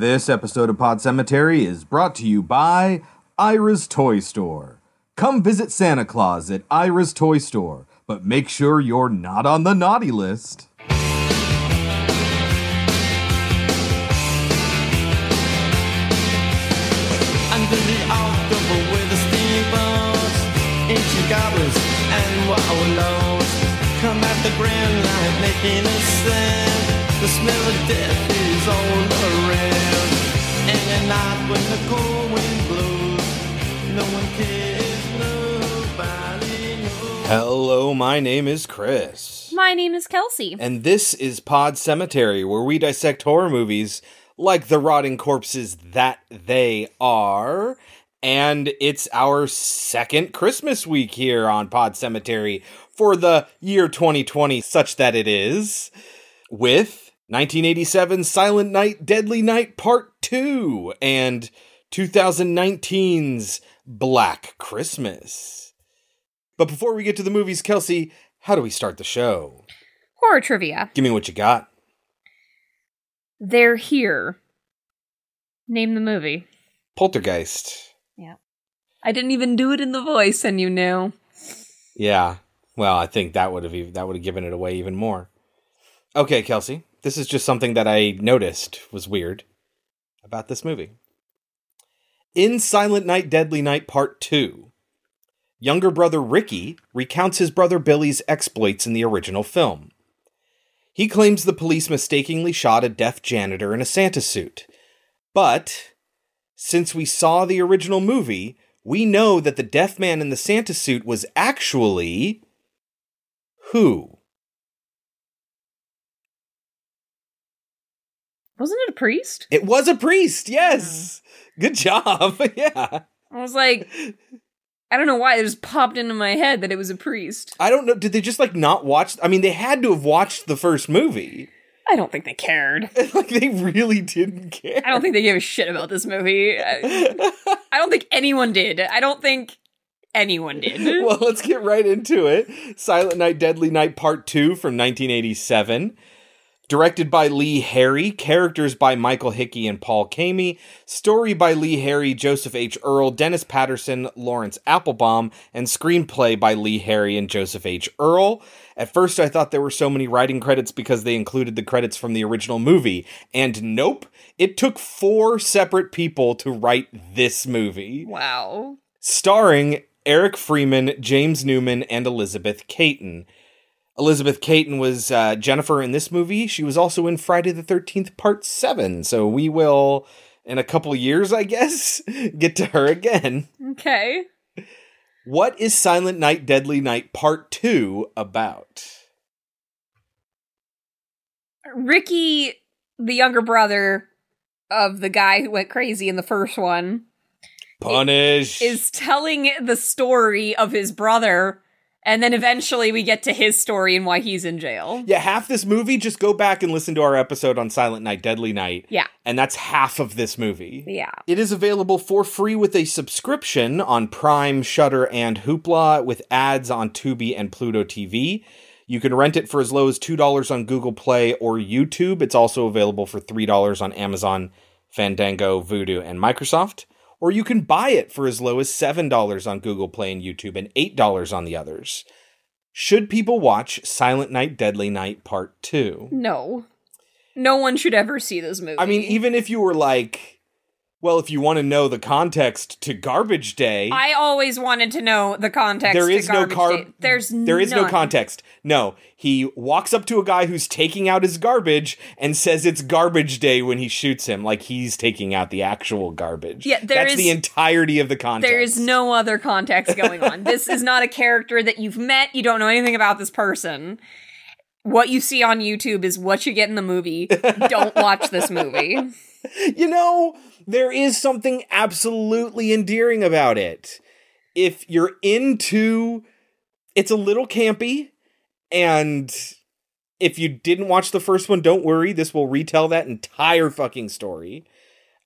This episode of Pod Cemetery is brought to you by Ira's Toy Store. Come visit Santa Claus at Ira's Toy Store, but make sure you're not on the naughty list. Under the October with the steamboats, ancient goblins and wallows come at the grand line making a sound. The smell of death is all around. And at night when the cold wind blows, no one cares, nobody knows. Hello, my name is Chris. My name is Kelsey. And this is Pod Cemetery, where we dissect horror movies like the rotting corpses that they are. And it's our second Christmas week here on Pod Cemetery for the year 2020, such that it is, with 1987 Silent Night, Deadly Night Part 2 and 2019's Black Christmas. But before we get to the movies, Kelsey, how do we start the show? Horror trivia. Give me what you got. They're here. Name the movie. Poltergeist. Yeah. I didn't even do it in the voice, and you knew. Yeah. Well, I think that would have ev- that would have given it away even more. Okay, Kelsey. This is just something that I noticed was weird about this movie. In Silent Night Deadly Night Part 2, younger brother Ricky recounts his brother Billy's exploits in the original film. He claims the police mistakenly shot a deaf janitor in a Santa suit. But since we saw the original movie, we know that the deaf man in the Santa suit was actually who? Wasn't it a priest? It was a priest. Yes. Good job. yeah. I was like, I don't know why it just popped into my head that it was a priest. I don't know. Did they just like not watch? I mean, they had to have watched the first movie. I don't think they cared. like they really didn't care. I don't think they gave a shit about this movie. I, I don't think anyone did. I don't think anyone did. well, let's get right into it. Silent Night, Deadly Night Part 2 from 1987. Directed by Lee Harry, characters by Michael Hickey and Paul Caimi, story by Lee Harry, Joseph H. Earle, Dennis Patterson, Lawrence Appelbaum, and screenplay by Lee Harry and Joseph H. Earle. At first, I thought there were so many writing credits because they included the credits from the original movie, and nope, it took four separate people to write this movie wow. starring Eric Freeman, James Newman, and Elizabeth Cayton. Elizabeth Cayton was uh, Jennifer in this movie. She was also in Friday the 13th, Part 7. So we will, in a couple years, I guess, get to her again. Okay. What is Silent Night, Deadly Night Part 2 about? Ricky, the younger brother of the guy who went crazy in the first one, Punish. is telling the story of his brother, and then eventually we get to his story and why he's in jail. yeah, half this movie, just go back and listen to our episode on Silent Night, Deadly Night. Yeah. And that's half of this movie. Yeah. It is available for free with a subscription on Prime, Shudder, and Hoopla, with ads on Tubi and Pluto TV. You can rent it for as low as $2 on Google Play or YouTube. It's also available for $3 on Amazon, Fandango, Vudu, and Microsoft. Or you can buy it for as low as $7 on Google Play and YouTube and $8 on the others. Should people watch Silent Night, Deadly Night Part 2? No. No one should ever see this movie. I mean, even if you were like, well, if you want to know the context to Garbage Day, I always wanted to know the context. there is no car. Day. There's there is no context. No, he walks up to a guy who's taking out his garbage and says it's Garbage Day when he shoots him, like he's taking out the actual garbage. Yeah, there that's is- the entirety of the context. There is no other context going on. this is not a character that you've met. You don't know anything about this person. What you see on YouTube is what you get in the movie. don't watch this movie. you know, there is something absolutely endearing about it. If you're into it's a little campy and if you didn't watch the first one, don't worry, this will retell that entire fucking story.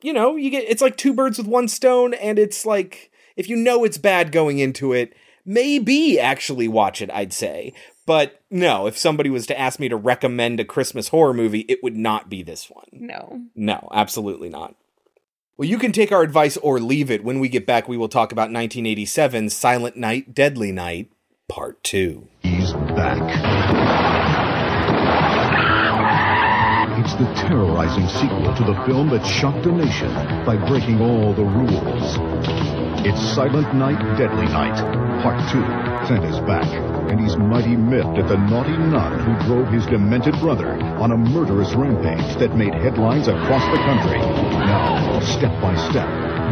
You know, you get it's like two birds with one stone and it's like if you know it's bad going into it, maybe actually watch it, I'd say. But no, if somebody was to ask me to recommend a Christmas horror movie, it would not be this one. No. No, absolutely not. Well, you can take our advice or leave it. When we get back, we will talk about 1987's Silent Night, Deadly Night, Part 2. He's back. It's the terrorizing sequel to the film that shocked a nation by breaking all the rules. It's Silent Night, Deadly Night, Part 2. Santa's back, and he's mighty miffed at the naughty nun who drove his demented brother on a murderous rampage that made headlines across the country. Now, step by step,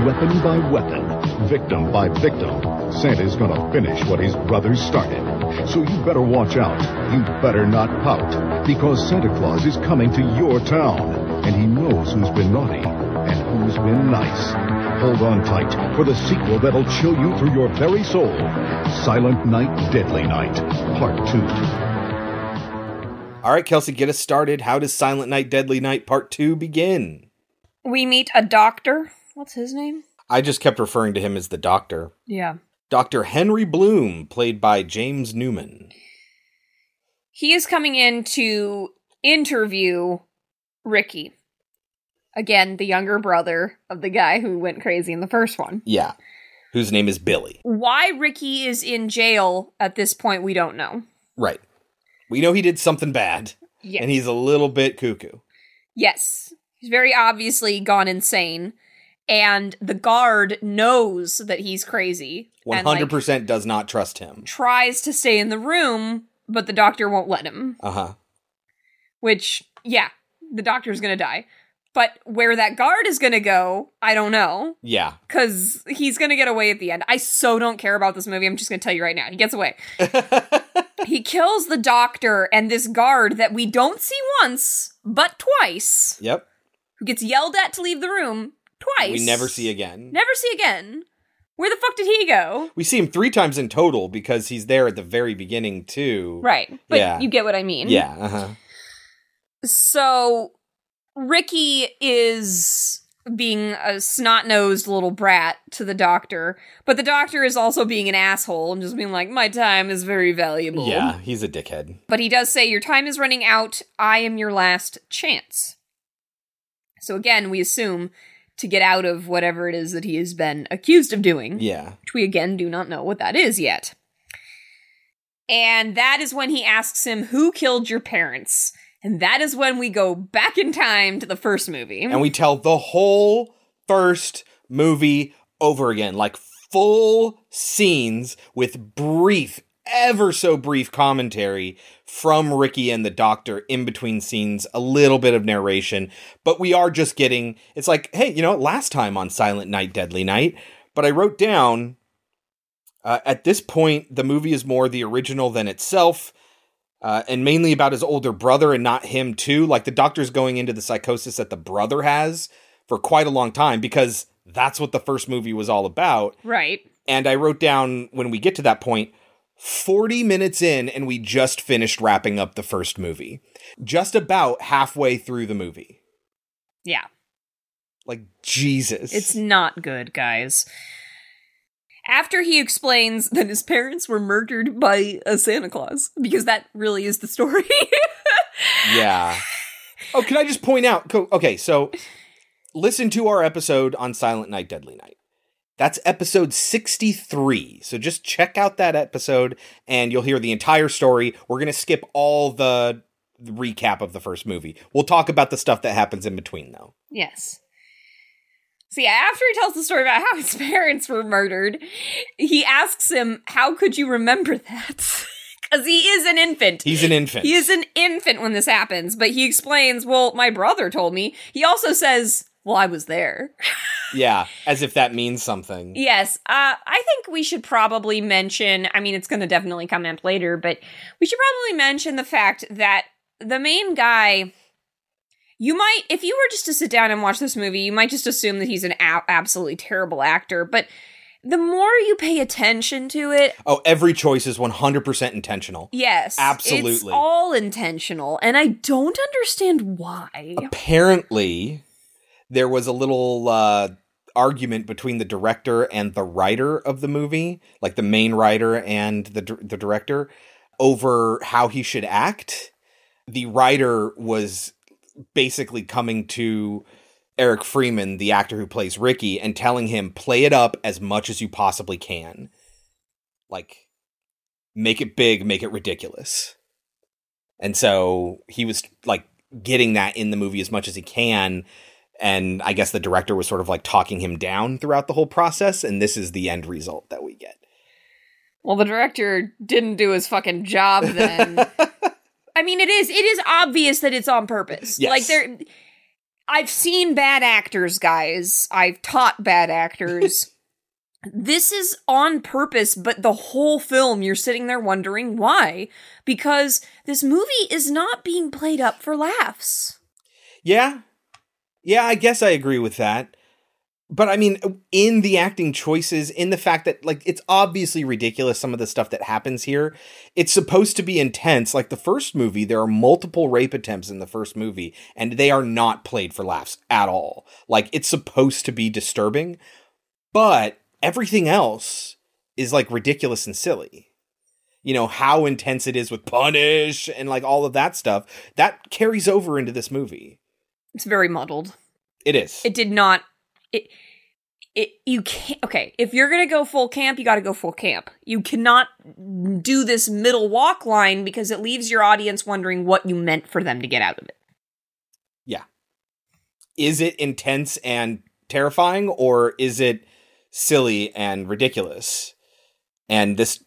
weapon by weapon, victim by victim, Santa's gonna finish what his brothers started. So you better watch out. You better not pout, because Santa Claus is coming to your town, and he knows who's been naughty and who's been nice. Hold on tight for the sequel that'll chill you through your very soul. Silent Night, Deadly Night, Part 2. All right, Kelsey, get us started. How does Silent Night, Deadly Night Part 2 begin? We meet a doctor. What's his name? I just kept referring to him as the Doctor. Yeah. Dr. Henry Bloom, played by James Newman. He is coming in to interview Ricky. Again, the younger brother of the guy who went crazy in the first one. Yeah. Whose name is Billy. Why Ricky is in jail at this point, we don't know. Right. We know he did something bad, Yeah. and he's a little bit cuckoo. Yes. He's very obviously gone insane. And the guard knows that he's crazy. and, like, 100% does not trust him. tries to stay in the room, but the doctor won't let him. Uh huh. Which, yeah, the doctor's gonna die. But where that guard is gonna go, I don't know. Yeah. Because he's gonna get away at the end. I so don't care about this movie. I'm just gonna tell you right now. He gets away. he kills the doctor and this guard that we don't see once, but twice, Yep. who gets yelled at to leave the room twice. We never see again. Never see again. Where the fuck did he go? We see him three times in total because he's there at the very beginning, too. Right. But Yeah. you get what I mean. Yeah. Uh huh. So Ricky is being a snot nosed little brat to the doctor, but the doctor is also being an asshole and just being like, My time is very valuable. Yeah, he's a dickhead. But he does say, Your time is running out. I am your last chance. So again, we assume to get out of whatever it is that he has been accused of doing, Yeah. which we again do not know what that is yet. And that is when he asks him, Who killed your parents? And that is when we go back in time to the first movie. And we tell the whole first movie over again, like full scenes with brief, ever so brief commentary from Ricky and the doctor in between scenes, a little bit of narration, but we are just getting it's like, hey, you know, last time on Silent Night, Deadly Night, but I wrote down uh, at this point, the movie is more the original than itself. Uh, and mainly about his older brother and not him too. Like the doctor's going into the psychosis that the brother has for quite a long time because that's what the first movie was all about. right. And I wrote down when we get to that point, 40 minutes in, and we just finished wrapping up the first movie. Just about halfway through the movie. Yeah. Like, Jesus. It's not good, guys. After he explains that his parents were murdered by a Santa Claus, because that really is the story. yeah. Oh, can I just point out? Okay, so listen to our episode on Silent Night, Deadly Night. That's episode 63. So just check out that episode and you'll hear the entire story. We're going to skip all the recap of the first movie. We'll talk about the stuff that happens in between, though. Yes. So yeah, after he tells the story about how his parents were murdered, he asks him, "How could you remember that?" Because he is an infant. He's an infant. He is an infant when this happens, but he explains, "Well, my brother told me." He also says, "Well, I was there." yeah, as if that means something. yes, uh, I think we should probably mention. I mean, it's going to definitely come up later, but we should probably mention the fact that the main guy you might if you were just to sit down and watch this movie you might just assume that he's an a- absolutely terrible actor but the more you pay attention to it Oh, every choice is 100% intentional. yes it's Absolutely. all intentional and i don't understand why Apparently, there was a little uh, argument between the director and the writer of the movie, like the main writer and the the director, over how he should act. The writer was basically coming to Eric Freeman, the actor who plays Ricky, and telling him play it up as much as you possibly can. Like make it big, make it ridiculous. And so he was like getting that in the movie as much as he can. And I guess the director was sort of like talking him down throughout the whole process. And this is the end result that we get. Well, the director didn't do his fucking job then. I mean, it is it is obvious that it's on purpose. Yes. Like there I've seen bad actors, guys. I've taught bad actors. this is on purpose, but the whole film you're sitting there wondering why because this movie is not being played up for laughs. Yeah. Yeah, I guess I agree with that. But I mean, in the acting choices, in the fact that, like, it's obviously ridiculous some of the stuff that happens here. It's supposed to be intense. Like the first movie, there are multiple rape attempts in the first movie, and they are not played for laughs at all. Like, it's supposed to be disturbing, but everything else is like ridiculous and silly. You know, how intense it is with punish and like all of that stuff. That carries over into this movie. It's very muddled. It is. It did not it it you can't okay, if you're going to go full camp, you got to go full camp. You cannot do this middle walk line because it leaves your audience wondering what you meant for them to get out of it yeah is it intense and terrifying or is it silly and ridiculous and this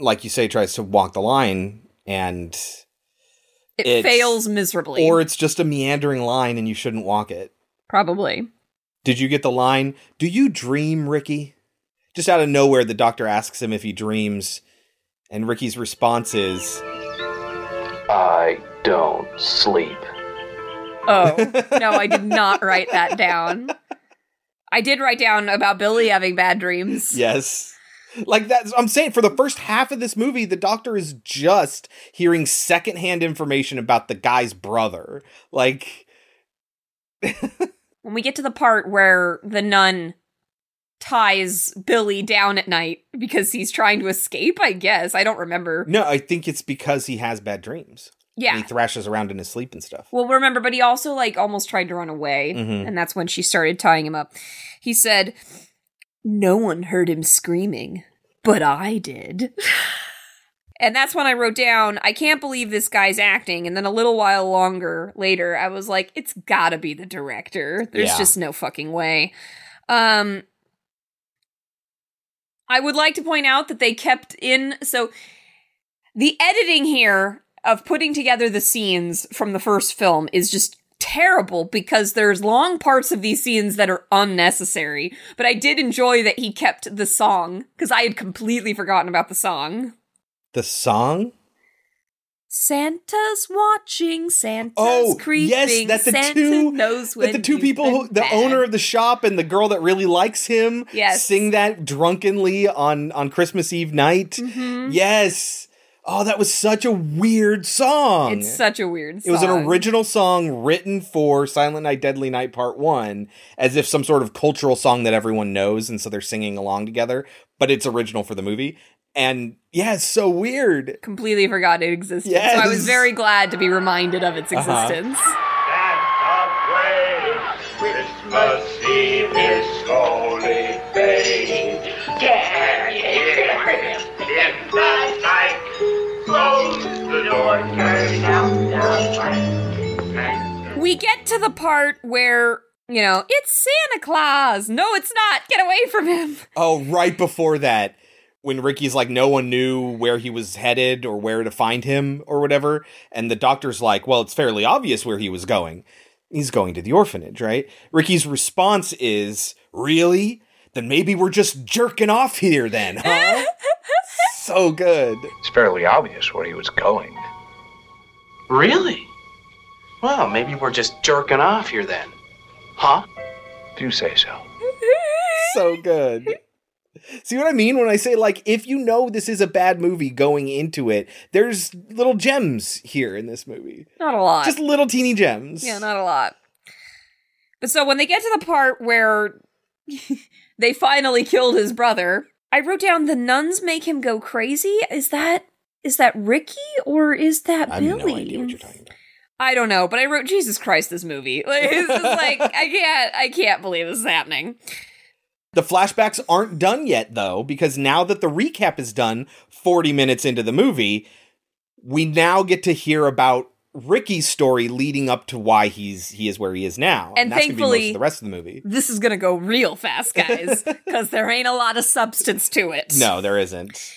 like you say tries to walk the line and It It's- fails miserably. or it's just a meandering line and you shouldn't walk it probably. did you get the line do you dream ricky just out of nowhere the doctor asks him if he dreams and ricky's response is I don't sleep. Oh, no, I did not write that down. I did write down about Billy having bad dreams. Yes. Like that, I'm saying for the first half of this movie, the doctor is just hearing secondhand information about the guy's brother. Like, When we get to the part where the nun ties Billy down at night because he's trying to escape, I guess. I don't remember. no, I think it's because he has bad dreams. Yeah. he thrashes around in his sleep and stuff. Well, remember, but he also like almost tried to run away, Mhm. and that's when she started tying him up. He said, "No one heard him screaming, but I did." and that's when I wrote down, "I can't believe this guy's acting." And then a little while longer later, I was like, "It's got to be the director. There's Yeah. just no fucking way." Um, I would like to point out that they kept in so the editing here of putting together the scenes from the first film is just terrible because there's long parts of these scenes that are unnecessary. But I did enjoy that he kept the song because I had completely forgotten about the song. The song? Santa's watching, Santa's Oh, creeping. yes, that the Santa two- knows That the two people, who, the bad. owner of the shop and the girl that really likes him, Yes. sing that drunkenly on on Christmas Eve night. Mhm. Yes. Oh, that was such a weird song. It's such a weird. Song. It was an original song written for Silent Night, Deadly Night Part 1, as if some sort of cultural song that everyone knows, and so they're singing along together, but it's original for the movie. And yeah, it's so weird. completely forgot it existed. So I was very glad to be reminded of its Uh-huh. existence. Santa Christmas Eve is slowly fading. Can hear him We get to the part where, you know, it's Santa Claus. No, it's not. Get away from him. Oh, right before that, when Ricky's like, no one knew where he was headed or where to find him or whatever, and the doctor's like, well, it's fairly obvious where he was going. He's going to the orphanage, right? Ricky's response is, really? Then maybe we're just jerking off here then, huh? so good. It's fairly obvious where he was going. Really? Well, maybe we're just jerking off here then. Huh? If you say so. so good. See what I mean when I say like if you know this is a bad movie going into it, there's little gems here in this movie. Not a lot. Just little teeny gems. yeah, not a lot. But so when they get to the part where they finally killed his brother. I wrote down the nuns make him go crazy. Is that is that Ricky or is that I Billy? have no idea what you're talking about. I don't know, but I wrote Jesus Christ this movie. Like, it's just like I can't I can't believe this is happening. The flashbacks aren't done yet, though, because now that the recap is done 40 minutes into the movie, we now get to hear about Ricky's story leading up to why he's he is where he is now. And that's gonna be most thankfully- of the rest of the movie. This is gonna go real fast, guys, because there ain't a lot of substance to it. No, there isn't.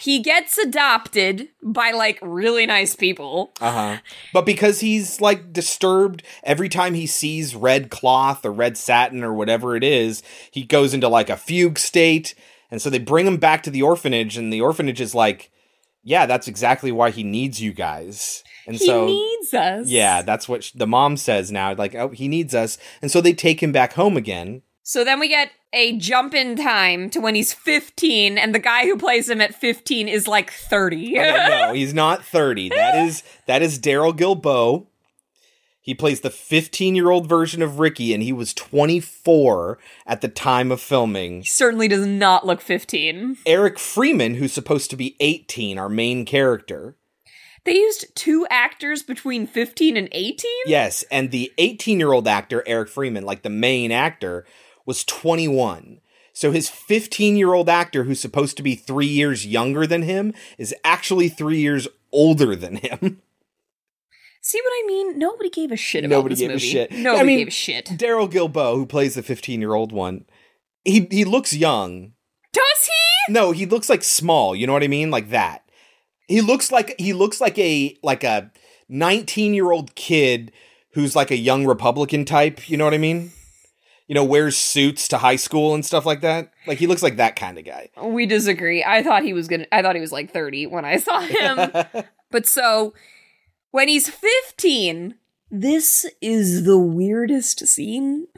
He gets adopted by like really nice people. Uh huh. But because he's like disturbed every time he sees red cloth or red satin or whatever it is, he goes into like a fugue state. And so they bring him back to the orphanage, and the orphanage is like, yeah, that's exactly why he needs you guys. And he so, needs us. yeah, that's what sh- the mom says now. Like, oh, he needs us. And so they take him back home again. So then we get a jump in time to when he's 15, and the guy who plays him at 15 is like 30. Okay, no, he's not 30. That is that is Darrel Guilbeau. He plays the 15 year old version of Ricky, and he was 24 at the time of filming. He certainly does not look 15. Eric Freeman, who's supposed to be 18, our main character. They used two actors between 15 and 18? Yes, and the 18 year old actor, Eric Freeman, like the main actor, was 21. So his 15 year old actor, who's supposed to be three years younger than him, is actually three years older than him. See what I mean? Nobody gave a shit about it. Nobody this gave a shit. Nobody I mean, gave a shit. Darrel Guilbeau, who plays the 15 year old one, he he looks young. Does he? No, he looks like small. You know what I mean? Like that. He looks like he looks like a like a 19 year old kid who's like a young Republican type. You know what I mean? You know, wears suits to high school and stuff like that. Like he looks like that kind of guy. We disagree. I thought he was gonna. I thought he was like 30 when I saw him. but so when he's 15, this is the weirdest scene.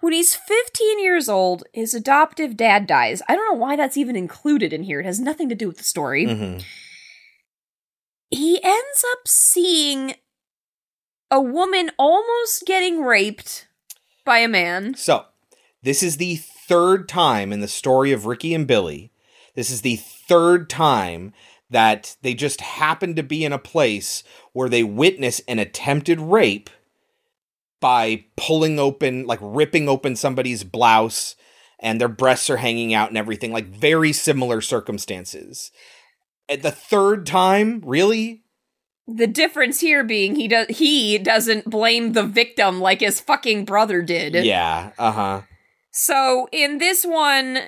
When he's 15 years old, his adoptive dad dies. I don't know why that's even included in here. It has nothing to do with the story. Mhm. He ends up seeing a woman almost getting raped by a man. So, this is the third time in the story of Ricky and Billy. This is the third time that they just happen to be in a place where they witness an attempted rape by pulling open, like ripping open somebody's blouse and their breasts are hanging out and everything, like very similar circumstances. At the third time, really? The difference here being he does he doesn't blame the victim like his fucking brother did. Yeah, uh huh. So in this one,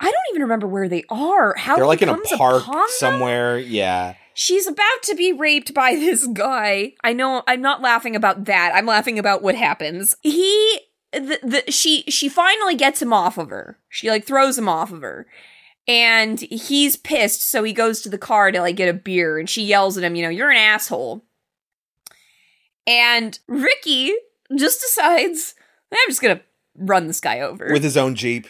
I don't even remember where they are. How They're like in a park somewhere. Yeah. She's about to be raped by this guy. I know I'm not laughing about that. I'm laughing about what happens. He the, the she she finally gets him off of her. She like throws him off of her. And he's pissed, so he goes to the car to like get a beer and she yells at him, you know, you're an asshole. And Ricky just decides, I'm just gonna run this guy over. with his own Jeep.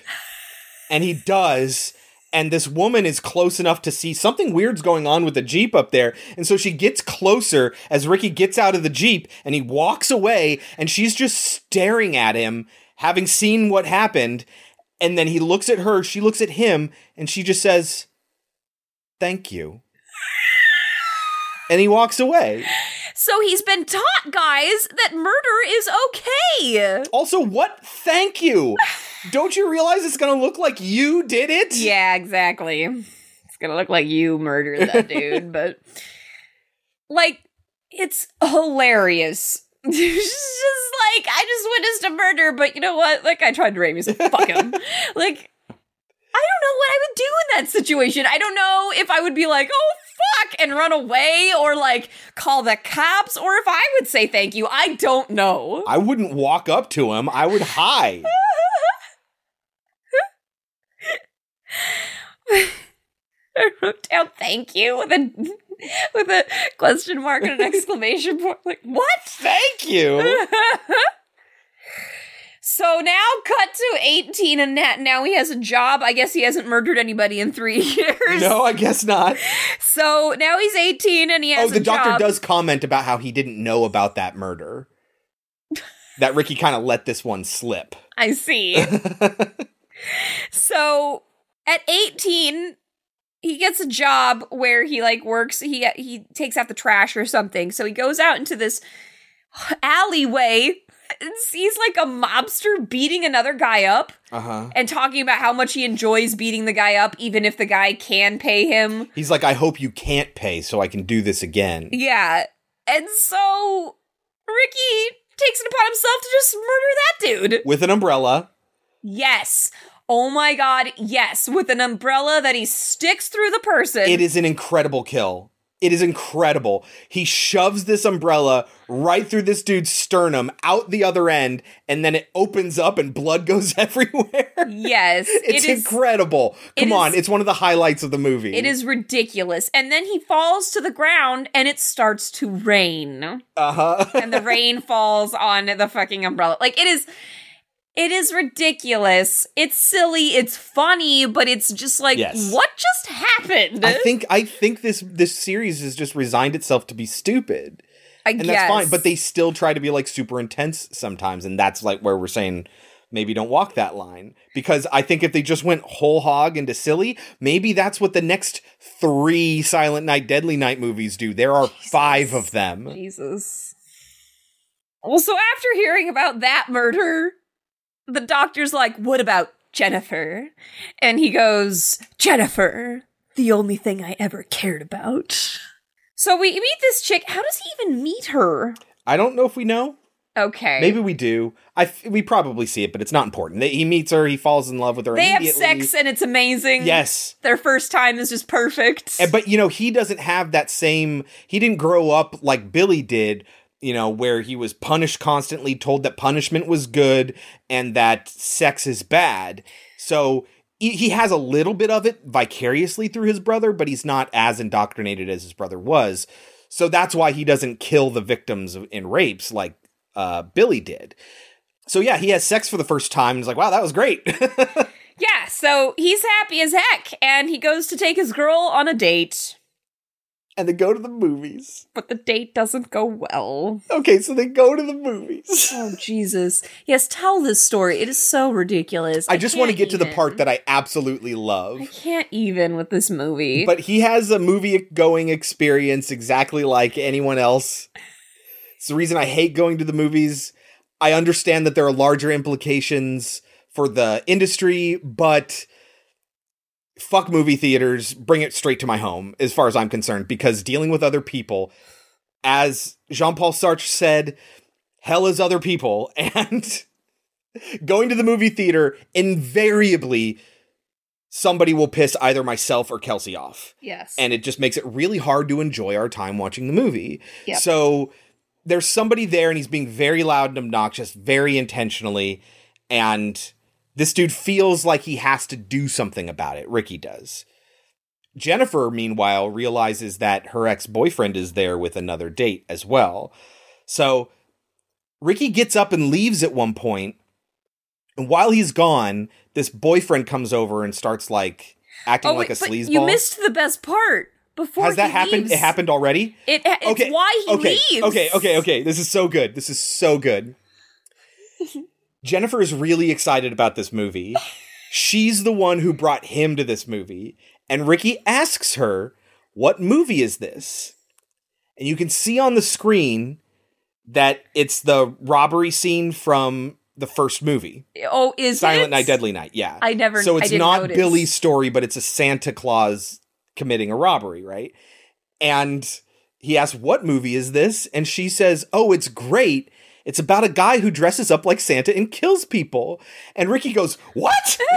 And he does. And this woman is close enough to see something weird's going on with the Jeep up there. And so she gets closer as Ricky gets out of the Jeep and he walks away and she's just staring at him, having seen what happened. And then he looks at her, she looks at him, and she just says, Thank you. and he walks away. so he's been taught, guys, that murder is okay. Also, what thank you? Don't you realize it's gonna look like you did it? Yeah, exactly. It's gonna look like you murdered that dude, but like, it's hilarious. Just like I just witnessed a murder, but you know what? Like I tried to rape me, so fuck him. like I don't know what I would do in that situation. I don't know if I would be like, oh fuck, and run away, or like call the cops, or if I would say thank you. I don't know. I wouldn't walk up to him. I would hide. I wrote down thank you with a with a question mark and an exclamation point. Like, what? Thank you. So now cut to 18 and now he has a job. I guess he hasn't murdered anybody in three years. No, I guess not. So now he's 18 and he has Oh, the doctor job. does comment about how he didn't know about that murder. that Ricky kind of let this one slip. I see. so at 18, he gets a job where he like works. He he takes out the trash or something. So he goes out into this alleyway and sees like a mobster beating another guy up Uh huh. and talking about how much he enjoys beating the guy up, even if the guy can pay him. He's like, I hope you can't pay so I can do this again. Yeah. And so Ricky takes it upon himself to just murder that dude. With an umbrella. Yes. Oh my god, yes. With an umbrella that he sticks through the person. It is an incredible kill. It is incredible. He shoves this umbrella right through this dude's sternum out the other end, and then it opens up and blood goes everywhere. Yes. It's it is incredible. it Come on, is- it's one of the highlights of the movie. it is ridiculous. And then he falls to the ground and it starts to rain. Uh huh. And the rain falls on the fucking umbrella. Like it is it is ridiculous. It's silly, it's funny, but it's just like Yes. what just happened? I think I think this this series has just resigned itself to be stupid. I and guess. that's fine. But they still try to be like super intense sometimes, and that's like where we're saying maybe don't walk that line because I think if they just went whole hog into silly, maybe that's what the next three Silent Night, Deadly Night movies do. There are five of them. Jesus. Well, so after hearing about that murder, the doctor's like, What about Jennifer? And he goes, Jennifer, the only thing I ever cared about. So we meet this chick. How does he even meet her? I don't know if we know. Okay. Maybe we do. I f- we probably see it, but it's not important. They, he meets her. He falls in love with her. they have sex and it's amazing. Yes. Their first time is just perfect. And, but you know, he doesn't have that same. He didn't grow up like Billy did. You know, where he was punished constantly, told that punishment was good and that sex is bad. So he, has a little bit of it vicariously through his brother, but he's not as indoctrinated as his brother was. So that's why he doesn't kill the victims in rapes like uh, Billy did. So yeah, he has sex for the first time. And he's like, "Wow, that was great." yeah, so he's happy as heck. And he goes to take his girl on a date, and they go to the movies. but the date doesn't go well. Okay, so they go to the movies. Oh Jesus! Yes, tell this story. It is so ridiculous. I just want to get to the part that I absolutely love. I can't even with this movie. But he has a movie going experience exactly like anyone else. It's the reason I hate going to the movies. I understand that there are larger implications for the industry, but fuck movie theaters, bring it straight to my home as far as I'm concerned because dealing with other people as Jean-Paul Sartre said, hell is other people and going to the movie theater invariably somebody will piss either myself or Kelsey off. yes, And it just makes it really hard to enjoy our time watching the movie. Yep. So there's somebody there and he's being very loud and obnoxious, very intentionally. And this dude feels like he has to do something about it. Ricky does. Jennifer, meanwhile, realizes that her ex boyfriend is there with another date as well. So Ricky gets up and leaves at one point, And while he's gone, this boyfriend comes over and starts like acting oh like wait, a but sleazeball. you missed the best part. Before Has that happened? leaves. It happened already? It, it's okay. why he okay. leaves. Okay, okay, okay. This is so good. This is so good. Jennifer is really excited about this movie. She's the one who brought him to this movie. And Ricky asks her, What movie is this? And you can see on the screen that it's the robbery scene from the first movie. Oh, is Silent it? Night, Deadly Night. Yeah. I never- So it's not notice. Billy's story, but it's a Santa Claus committing a robbery, right? And he asks, What movie is this? And she says, Oh, it's great. It's about a guy who dresses up like Santa and kills people. And Ricky goes, What?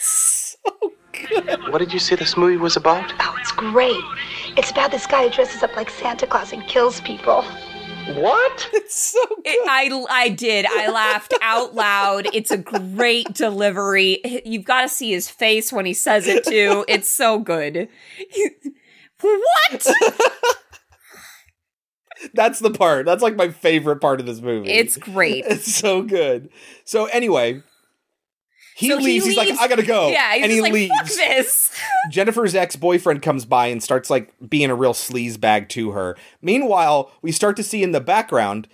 So good. What did you say this movie was about? Oh, it's great. It's about this guy who dresses up like Santa Claus and kills people. What? It's so good. It, I I did. I laughed out loud. It's a great delivery. You've got to see his face when he says it too. It's so good. what? That's the part. That's like my favorite part of this movie. It's great. It's so good. So anyway, he So he leaves. He's like, I gotta go. Yeah, and he like, leaves. Jennifer's ex boyfriend comes by and starts like being a real sleaze bag to her. Meanwhile, we start to see in the background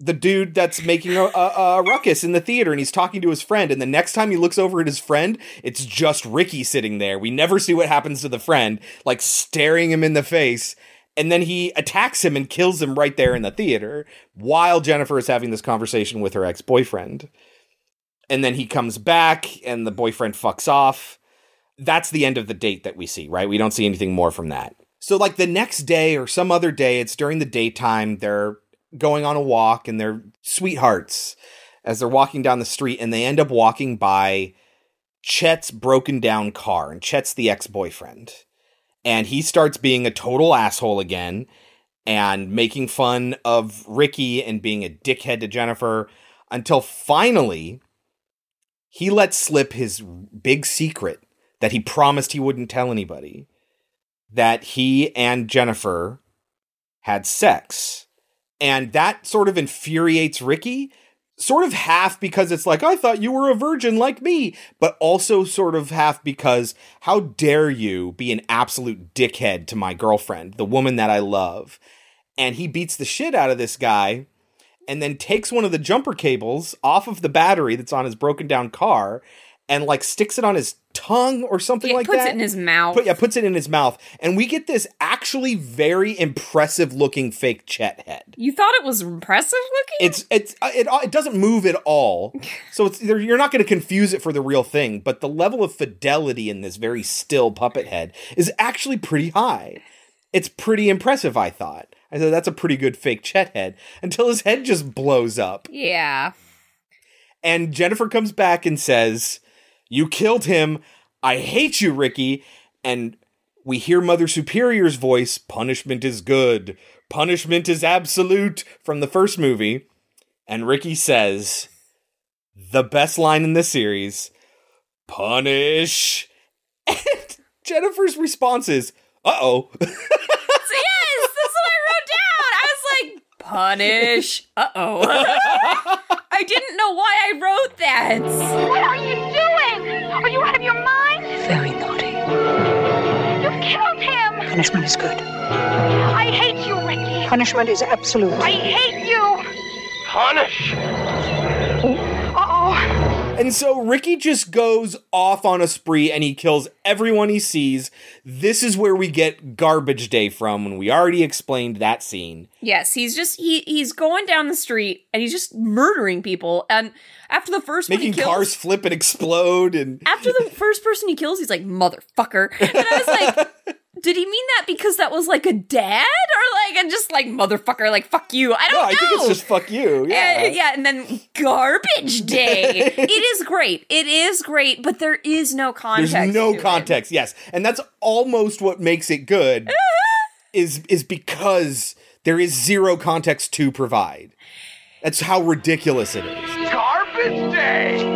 the dude that's making a, a, a ruckus in the theater and he's talking to his friend and the next time he looks over at his friend it's just ricky sitting there we never see what happens to the friend like staring him in the face and then he attacks him and kills him right there in the theater while jennifer is having this conversation with her ex-boyfriend. And then he comes back and the boyfriend fucks off. That's the end of the date that we see right? We don't see anything more from that. So like the next day or some other day it's during the daytime they're going on a walk and they're sweethearts as they're walking down the street and they end up walking by Chet's broken down car and Chet's the ex-boyfriend and he starts being a total asshole again and making fun of Ricky and being a dickhead to Jennifer until finally he lets slip his big secret that he promised he wouldn't tell anybody that he and Jennifer had sex. And that sort of infuriates Ricky, sort of half because it's like, I thought you were a virgin like me, but also sort of half because how dare you be an absolute dickhead to my girlfriend, the woman that I love. And he beats the shit out of this guy and then takes one of the jumper cables off of the battery that's on his broken down car and like sticks it on his tongue or something He like puts that. Puts it in his mouth. Put, yeah, puts it in his mouth, and we get this actually very impressive looking fake Chet head. you thought it was impressive looking? It's it's uh, it it doesn't move at all, so it's you're not going to confuse it for the real thing. But the level of fidelity in this very still puppet head is actually pretty high. It's pretty impressive, I thought. I thought that's a pretty good fake Chet head until his head just blows up. yeah. And Jennifer comes back and says, You killed him. I hate you, Ricky. And we hear Mother Superior's voice punishment is good, punishment is absolute from the first movie. And Ricky says, The best line in the series punish. And Jennifer's response is, Uh oh. Yes, that's what I wrote down. I was like, punish. Uh oh. I didn't know why I wrote that. What are you doing? Are you out of your mind? Very naughty. You've killed him. Punishment is good. I hate you, Ricky. Punishment is absolute. I hate you. Punish. Uh-oh. And so Ricky just goes off on a spree and he kills everyone he sees. This is where we get Garbage Day from when we already explained that scene. Yes, he's just he he's going down the street and he's just murdering people. And after the first one Making he kills, cars flip and explode and after the first person he kills, he's like motherfucker. And I was like, did he mean that because that was like a dad or like and just like motherfucker, like fuck you? I don't know. I think it's just fuck you. Yeah. Uh, yeah, and then garbage day. it is great. It is great, but there is no context. There's no to it. context, yes. And that's almost what makes it good is is because there is zero context to provide. That's how ridiculous it is. Garbage day.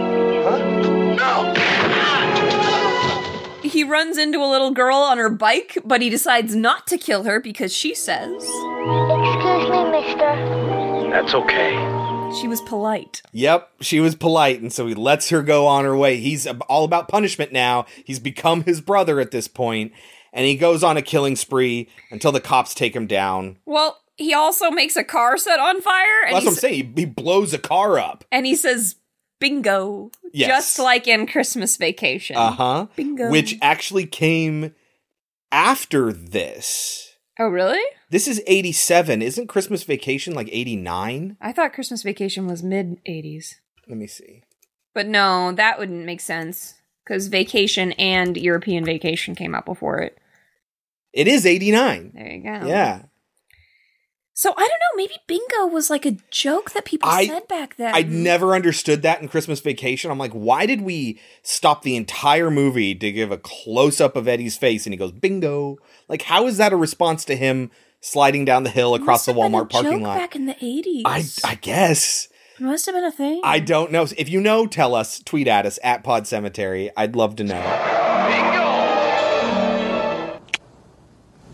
He runs into a little girl on her bike, but he decides not to kill her because she says Excuse me, mister. That's okay. she was polite. Yep, she was polite, and so he lets her go on her way. He's all about punishment now. He's become his brother at this point, and he goes on a killing spree until the cops take him down. Well, he also makes a car set on fire, and, Well, that's what I'm saying. He, he blows a car up. and he says bingo. Yes. Just like in Christmas Vacation. Uh huh. Bingo. Which actually came after this. Oh, really? This is 87. Isn't Christmas Vacation like 89? I thought Christmas Vacation was mid 80s. Let me see. But no, that wouldn't make sense. Because Vacation and European Vacation came out before it. It is 89. There you go. Yeah. So I don't know. Maybe bingo was like a joke that people I- said back then. I never understood that in Christmas Vacation. I'm like, why did we stop the entire movie to give a close up of Eddie's face and he goes, bingo? Like, how is that a response to him sliding down the hill across must the have been a Walmart parking joke lot? back in the 80s. I, I guess. It must have been a thing. I don't know. If you know, tell us. Tweet at us at Pod Cemetery. I'd love to know.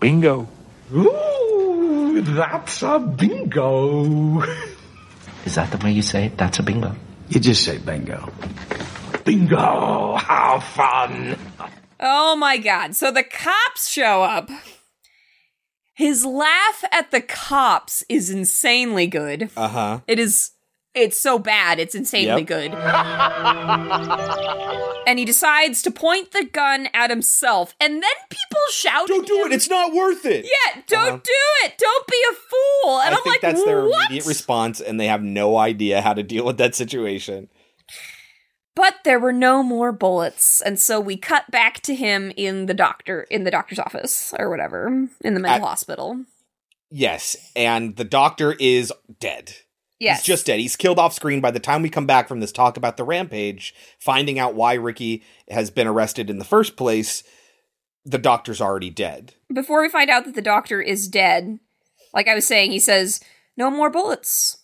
Bingo. Bingo. Ooh, that's a bingo. Is that the way you say it? That's a bingo. You just say bingo. Bingo. How fun. oh my god. So the cops show up. His laugh at the cops is insanely good. Uh huh. It is it's so bad, it's insanely Yep. good. and he decides to point the gun at himself, and then people shout Don't do it. It's not worth it. Yeah, don't Uh-huh. do it. Don't be a fool. And I am think like, that's their what? immediate response, and they have no idea how to deal with that situation. But there were no more bullets, and so we cut back to him in the doctor in the doctor's office or whatever in the mental At- hospital. Yes, and the doctor is dead. Yes, He's just dead. He's killed off screen by the time we come back from this talk about the rampage, finding out why Ricky has been arrested in the first place. The doctor's already dead. before we find out that the doctor is dead. Like I was saying, he says, "No more bullets."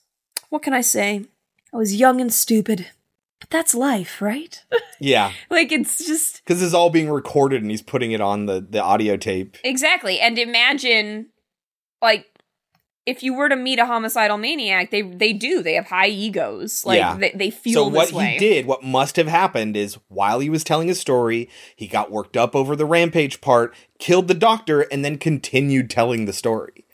What can I say? I was young and stupid, but that's life, right? Yeah, like it's just because is all being recorded and he's putting it on the, the audio tape. Exactly. And imagine like if you were to meet a homicidal maniac, they they do. They have high egos. Like Yeah. they, they feel so what way. he did, what must have happened is while he was telling his story, he got worked up over the rampage part, killed the doctor, and then continued telling the story.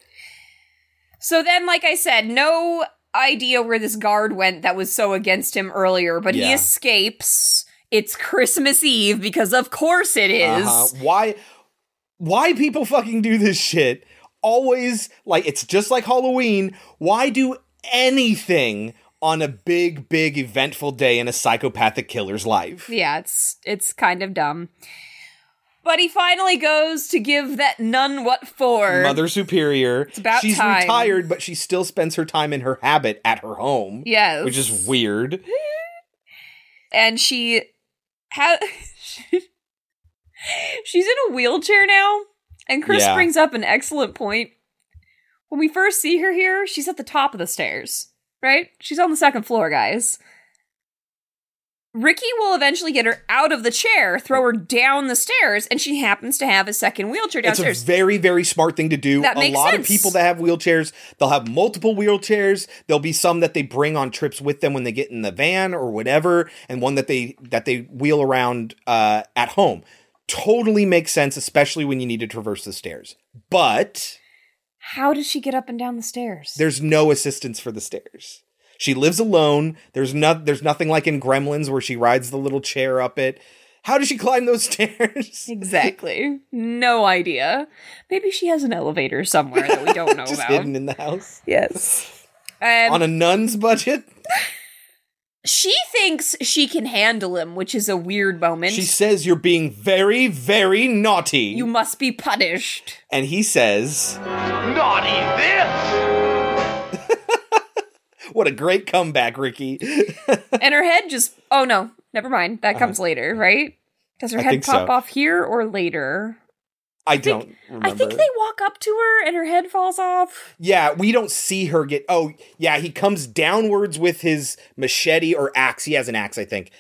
So then, like I said, no idea where this guard went that was so against him earlier, but he escapes. It's Christmas Eve because of course it is. Uh-huh. Why why people fucking do this shit? Always like it's just like Halloween. Why do anything on a big, big eventful day in a psychopathic killer's life? Yeah, it's it's kind of dumb. But he finally goes to give that nun what for. Mother Superior. It's about She's time. retired, but she still spends her time in her habit at her home. Yes. Which is weird. and she ha- she's in a wheelchair now and chris Yeah. brings up an excellent point when we first see her here she's at the top of the stairs right she's on the second floor guys ricky will eventually get her out of the chair throw her down the stairs and she happens to have a second wheelchair downstairs. It's a very, very smart thing to do. That a makes lot of people that have wheelchairs, they'll have multiple wheelchairs. There'll be some that they bring on trips with them when they get in the van or whatever, and one that they that they wheel around uh, at home. Totally makes sense, especially when you need to traverse the stairs. But how does she get up and down the stairs there's no assistance for the stairs. She lives alone. There's no there's nothing like in Gremlins where she rides the little chair up it. How does she climb those stairs? exactly no idea maybe she has an elevator somewhere that we don't know Just about hidden in the house yes um, on a nun's budget. she thinks she can handle him, which is a weird moment. She says you're being very, very naughty. you must be punished. and he says, Naughty this! What a great comeback, Ricky. and her head just oh no, never mind. That uh-huh. comes later, right? Does her I head pop so. off here or later? I don't remember. I think they walk up to her and her head falls off. Yeah, we don't see her get. Oh, yeah, he comes downwards with his machete or axe. He has an axe, I think.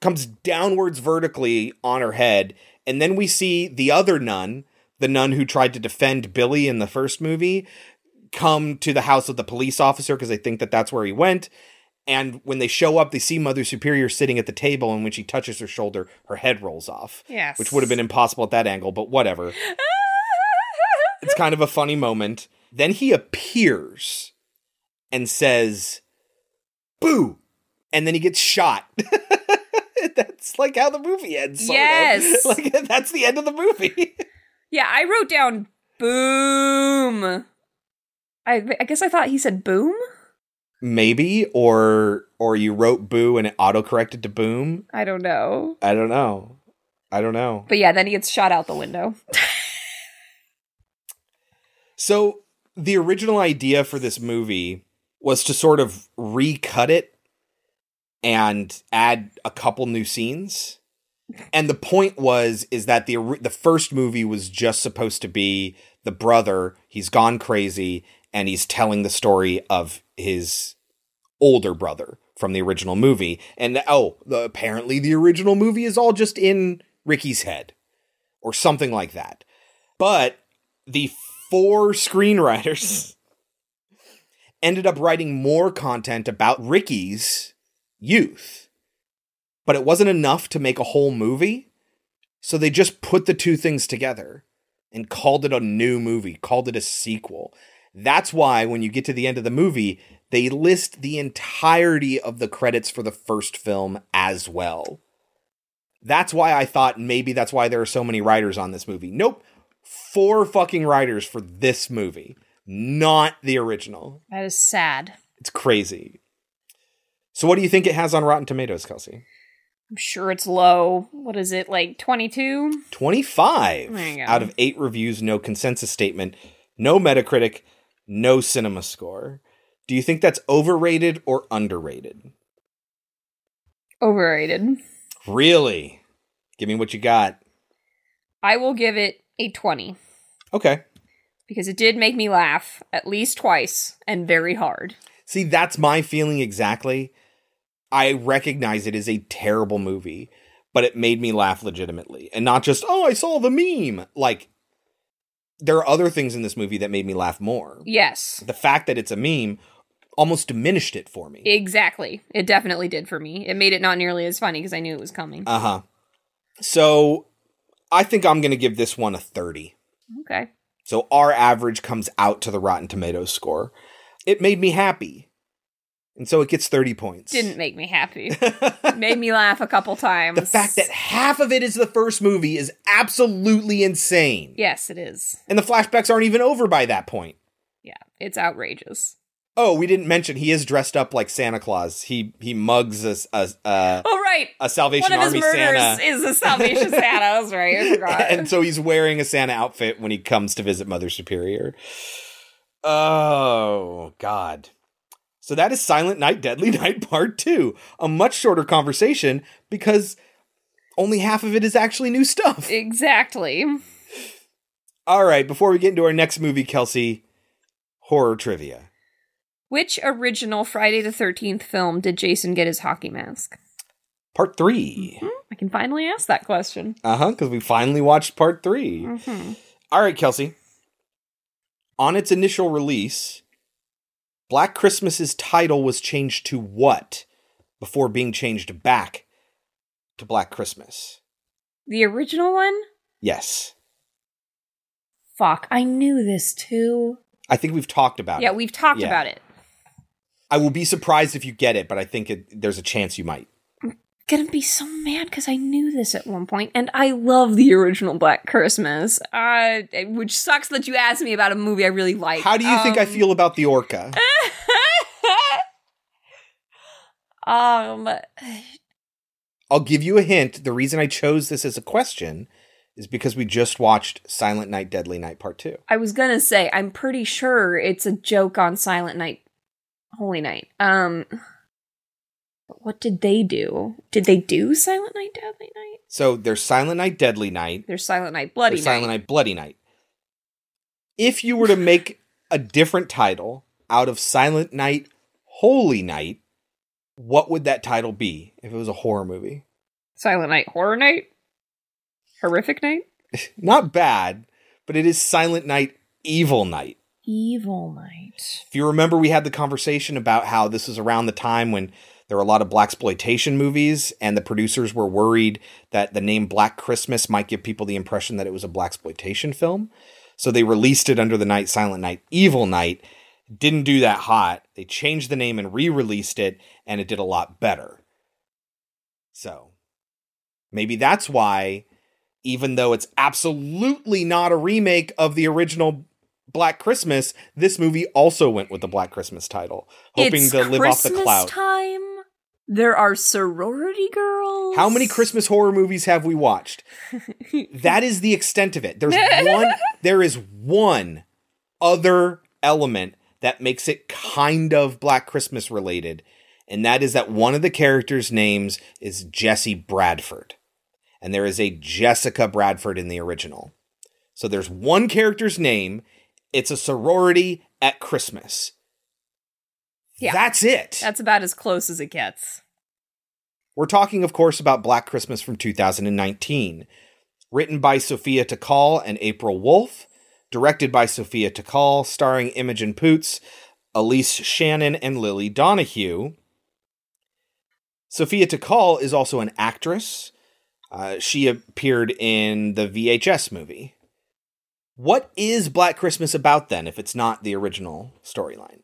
Comes downwards vertically on her head. And then we see the other nun, the nun who tried to defend Billy in the first movie, come to the house of the police officer because they think that that's where he went. And when they show up, they see Mother Superior sitting at the table, and when she touches her shoulder, her head rolls off. Yes. Which would have been impossible at that angle, but whatever. it's kind of a funny moment. Then he appears and says, Boo! And then he gets shot. that's like how the movie ends. sort of. Yes. Like that's the end of the movie. Yeah, I wrote down boom. I I guess I thought he said boom. Maybe, or or you wrote boo and it auto-corrected to boom. I don't know. I don't know. I don't know. But yeah, then he gets shot out the window. So the original idea for this movie was to sort of recut it and add a couple new scenes. And the point was is that the the first movie was just supposed to be the brother, he's gone crazy and he's telling the story of his older brother from the original movie. And oh, the, apparently the original movie is all just in Ricky's head or something like that. But the four screenwriters ended up writing more content about Ricky's youth. But it wasn't enough to make a whole movie. So they just put the two things together. and called it a new movie, called it a sequel. That's why when you get to the end of the movie, they list the entirety of the credits for the first film as well. That's why I thought maybe that's why there are so many writers on this movie. Nope. Four fucking writers for this movie, not the original. That is sad. It's crazy. So, what do you think it has on Rotten Tomatoes, Kelsey? I'm sure it's low. What is it, like 22? 25 There you go. out of eight reviews, no consensus statement, no Metacritic, no cinema score. Do you think that's overrated or underrated? Overrated. Really? Give me what you got. I will give it a 20 Okay. because it did make me laugh at least twice and very hard. See, that's my feeling exactly. I recognize it is a terrible movie, but it made me laugh legitimately. And not just, oh, I saw the meme. Like, there are other things in this movie that made me laugh more. Yes. The fact that it's a meme almost diminished it for me. Exactly. It definitely did for me. It made it not nearly as funny because I knew it was coming. Uh huh. So I think I'm going to give this one a 30. okay. So our average comes out to the Rotten Tomatoes score. It made me happy. And so it gets 30 points. Didn't make me happy. made me laugh a couple times. the fact that half of it is the first movie is absolutely insane. Yes, it is. And the flashbacks aren't even over by that point. Yeah, it's outrageous. Oh, we didn't mention he is dressed up like Santa Claus. He he mugs a a, a, Oh, right. a Salvation One of Army his murders Santa. is a Salvation Santa. That's right. I forgot. and so he's wearing a Santa outfit when he comes to visit Mother Superior. Oh, God. So that is Silent Night, Deadly Night Part 2. A much shorter conversation because only half of it is actually new stuff. exactly. All right, before we get into our next movie, Kelsey, horror trivia. Which original Friday the 13th film did Jason get his hockey mask? Part 3. Hmm, I can finally ask that question. Uh huh, because we finally watched Part 3. hmm All right, Kelsey. On its initial release, Black Christmas's title was changed to what before being changed back to Black Christmas? The original one? Yes. Fuck, I knew this too. I think we've talked about Yeah, it. Yeah, we've talked Yeah. about it. I will be surprised if you get it, but I think it, there's a chance you might. Gonna be so mad because I knew this at one point, and I love the original Black Christmas. Uh, which sucks that you asked me about a movie I really like. How do you think I Um, feel about the orca? um, I'll give you a hint. The reason I chose this as a question is because we just watched Silent Night, Deadly Night Part 2. I was gonna say I'm pretty sure it's a joke on Silent Night, Holy Night. Um, but what did they do? Did they do Silent Night, Deadly Night? So there's Silent Night, Deadly Night, There's Silent Night, Bloody Night. Silent Night, Bloody Night. If you were to make a different title out of Silent Night, Holy Night, what would that title be if it was a horror movie? Silent Night, Horror Night, Horrific Night, Not bad, but it is Silent Night, Evil Night. Evil Night. If you remember, we had the conversation about how this was around the time when there were a lot of black exploitation movies, and the producers were worried that the name Black Christmas might give people the impression that it was a black exploitation film. So they released it under the night Silent Night, Evil Night. Didn't do that hot. They changed the name and re-released it, and it did a lot better. So maybe that's why, even though it's absolutely not a remake of the original Black Christmas, this movie also went with the Black Christmas title, hoping it's to live Christmas off the cloud. time. There are sorority girls. How many Christmas horror movies have we watched? that is the extent of it. There's one there is one other element that makes it kind of Black Christmas related, and that is that one of the characters' names is Jesse Bradford. And there is a Jessica Bradford in the original. So there's one character's name, it's a sorority at Christmas. Yeah. That's it. That's about as close as it gets. We're talking, of course, about Black Christmas from 2019. Written by Sophia Takal and April Wolfe. Directed by Sophia Takal, starring Imogen Poots, Aleyse Shannon, and Lily Donoghue. Sophia Takal is also an actress. Uh, she appeared in the VHS movie. What is Black Christmas about then, if it's not the original storyline?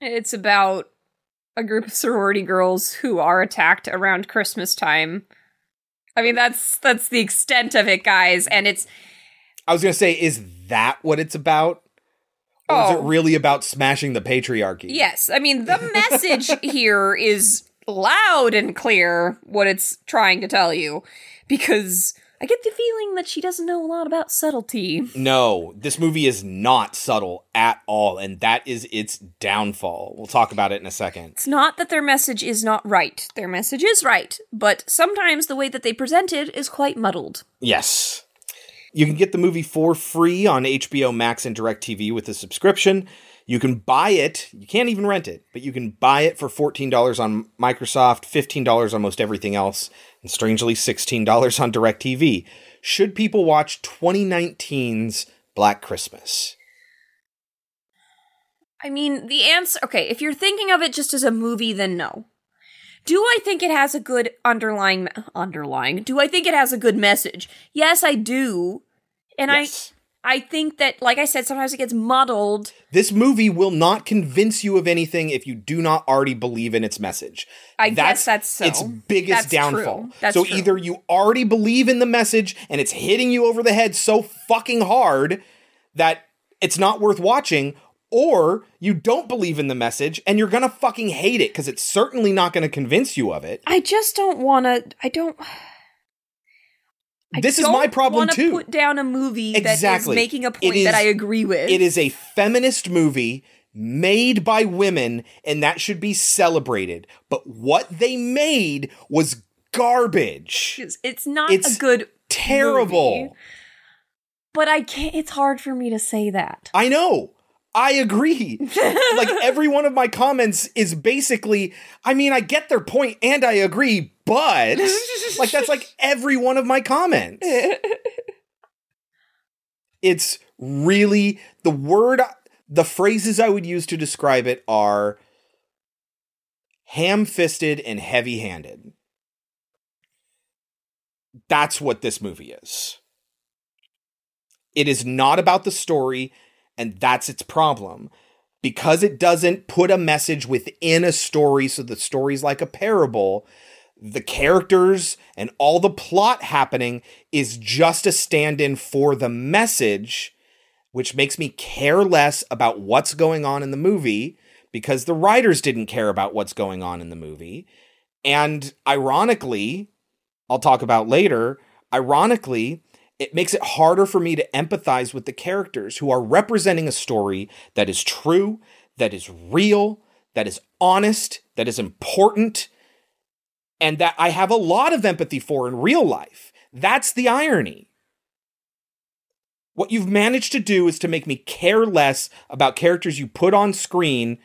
It's about a group of sorority girls who are attacked around Christmas time. I mean, that's that's the extent of it, guys, and it's I was gonna say, is that what it's about? Or is it Oh. really about smashing the patriarchy? yes. I mean, the message here is loud and clear what it's trying to tell you, because I get the feeling that she doesn't know a lot about subtlety. No, this movie is not subtle at all, and that is its downfall. We'll talk about it in a second. It's not that their message is not right. Their message is right, but sometimes the way that they present it is quite muddled. Yes. You can get the movie for free on HBO Max and DirecTV with a subscription. You can buy it. You can't even rent it, but you can buy it for $14 on Microsoft, $15 on most everything else, and strangely $16 on DirecTV. Should people watch 2019's Black Christmas? I mean, the answer. Okay, if you're thinking of it just as a movie, then no. Do I think it has a good underlying underlying? Do I think it has a good message? Yes, I do. And Yes. I I think that like I said sometimes it gets muddled. This movie will not convince you of anything if you do not already believe in its message. I guess that's so. its biggest That's downfall. That's so true. either you already believe in the message and it's hitting you over the head so fucking hard that it's not worth watching, or you don't believe in the message and you're gonna fucking hate it because it's certainly not gonna convince you of it. I just don't want to I don't I this is my problem too. Put down a movie Exactly. that is making a point is- that I agree with. It is a feminist movie made by women, and that should be celebrated. But what they made was garbage. It's- It's not It's a good Terrible. movie, but I can't. It's hard for me to say that. I know. I agree. like every one of my comments is basically, I mean, I get their point and I agree, but like that's like every one of my comments. It's really the word, the phrases I would use to describe it are ham fisted and heavy handed. That's what this movie is. It is not about the story, and that's its problem. Because it doesn't put a message within a story, so the story's like a parable, the characters and all the plot happening is just a stand in for the message, which makes me care less about what's going on in the movie because the writers didn't care about what's going on in the movie. And ironically, I'll talk about later, ironically, it makes it harder for me to empathize with the characters who are representing a story that is true, that is real, that is honest, that is important, and that I have a lot of empathy for in real life. That's the irony. What you've managed to do is to make me care less about characters you put on screen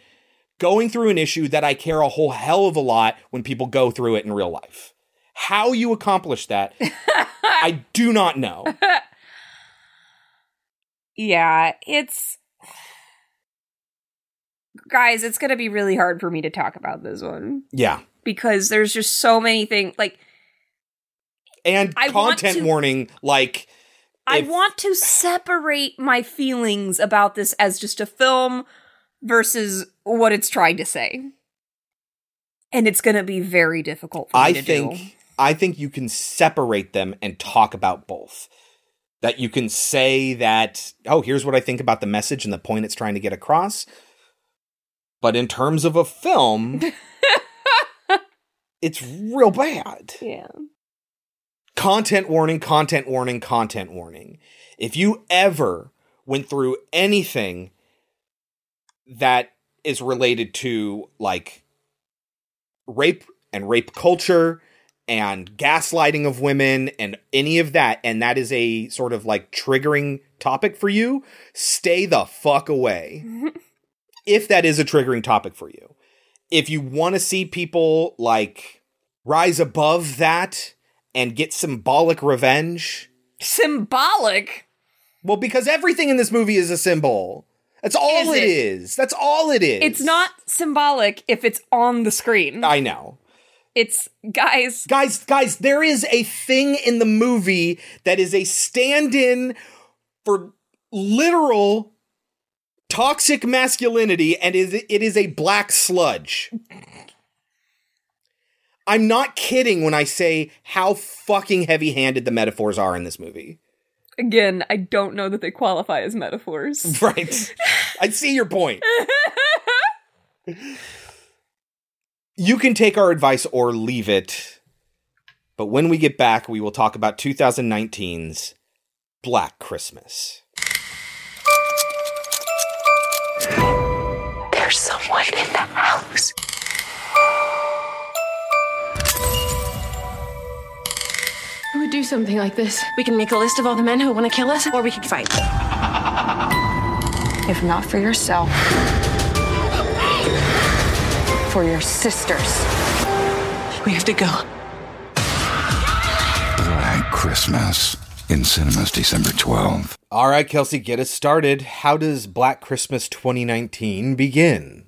going through an issue that I care a whole hell of a lot when people go through it in real life. How you accomplish that, I do not know. Yeah, it's guys. It's gonna be really hard for me to talk about this one Yeah. because there's just so many things. Like And I content to- warning, like I If- want to separate my feelings about this as just a film versus what it's trying to say. And it's going to be very difficult for me I to think do. I think you can separate them and talk about both. That you can say that, oh, here's what I think about the message and the point it's trying to get across. But in terms of a film, it's real bad. Yeah. Content warning, content warning, content warning. If you ever went through anything that is related to like rape and rape culture and gaslighting of women and any of that, and that is a sort of like triggering topic for you, stay the fuck away. if that is a triggering topic for you. If you want to see people like rise above that and get symbolic revenge, Symbolic. well, because everything in this movie is a symbol. That's all Is it it? is. That's all it is. It's not symbolic if it's on the screen. I know. It's guys. Guys, guys, there is a thing in the movie that is a stand in for literal toxic masculinity and is it is a black sludge. I'm not kidding when I say how fucking heavy-handed the metaphors are in this movie. Again, I don't know that they qualify as metaphors. Right. I see your point. you can take our advice or leave it. But when we get back, we will talk about 2019's Black Christmas. There's someone in the house. Who would do something like this? We can make a list of all the men who want to kill us, or we can fight. If not for yourself, for your sisters. We have to go. Black Christmas in cinemas December 12th. All right, Kelsey, get us started. How does Black Christmas 2019 begin?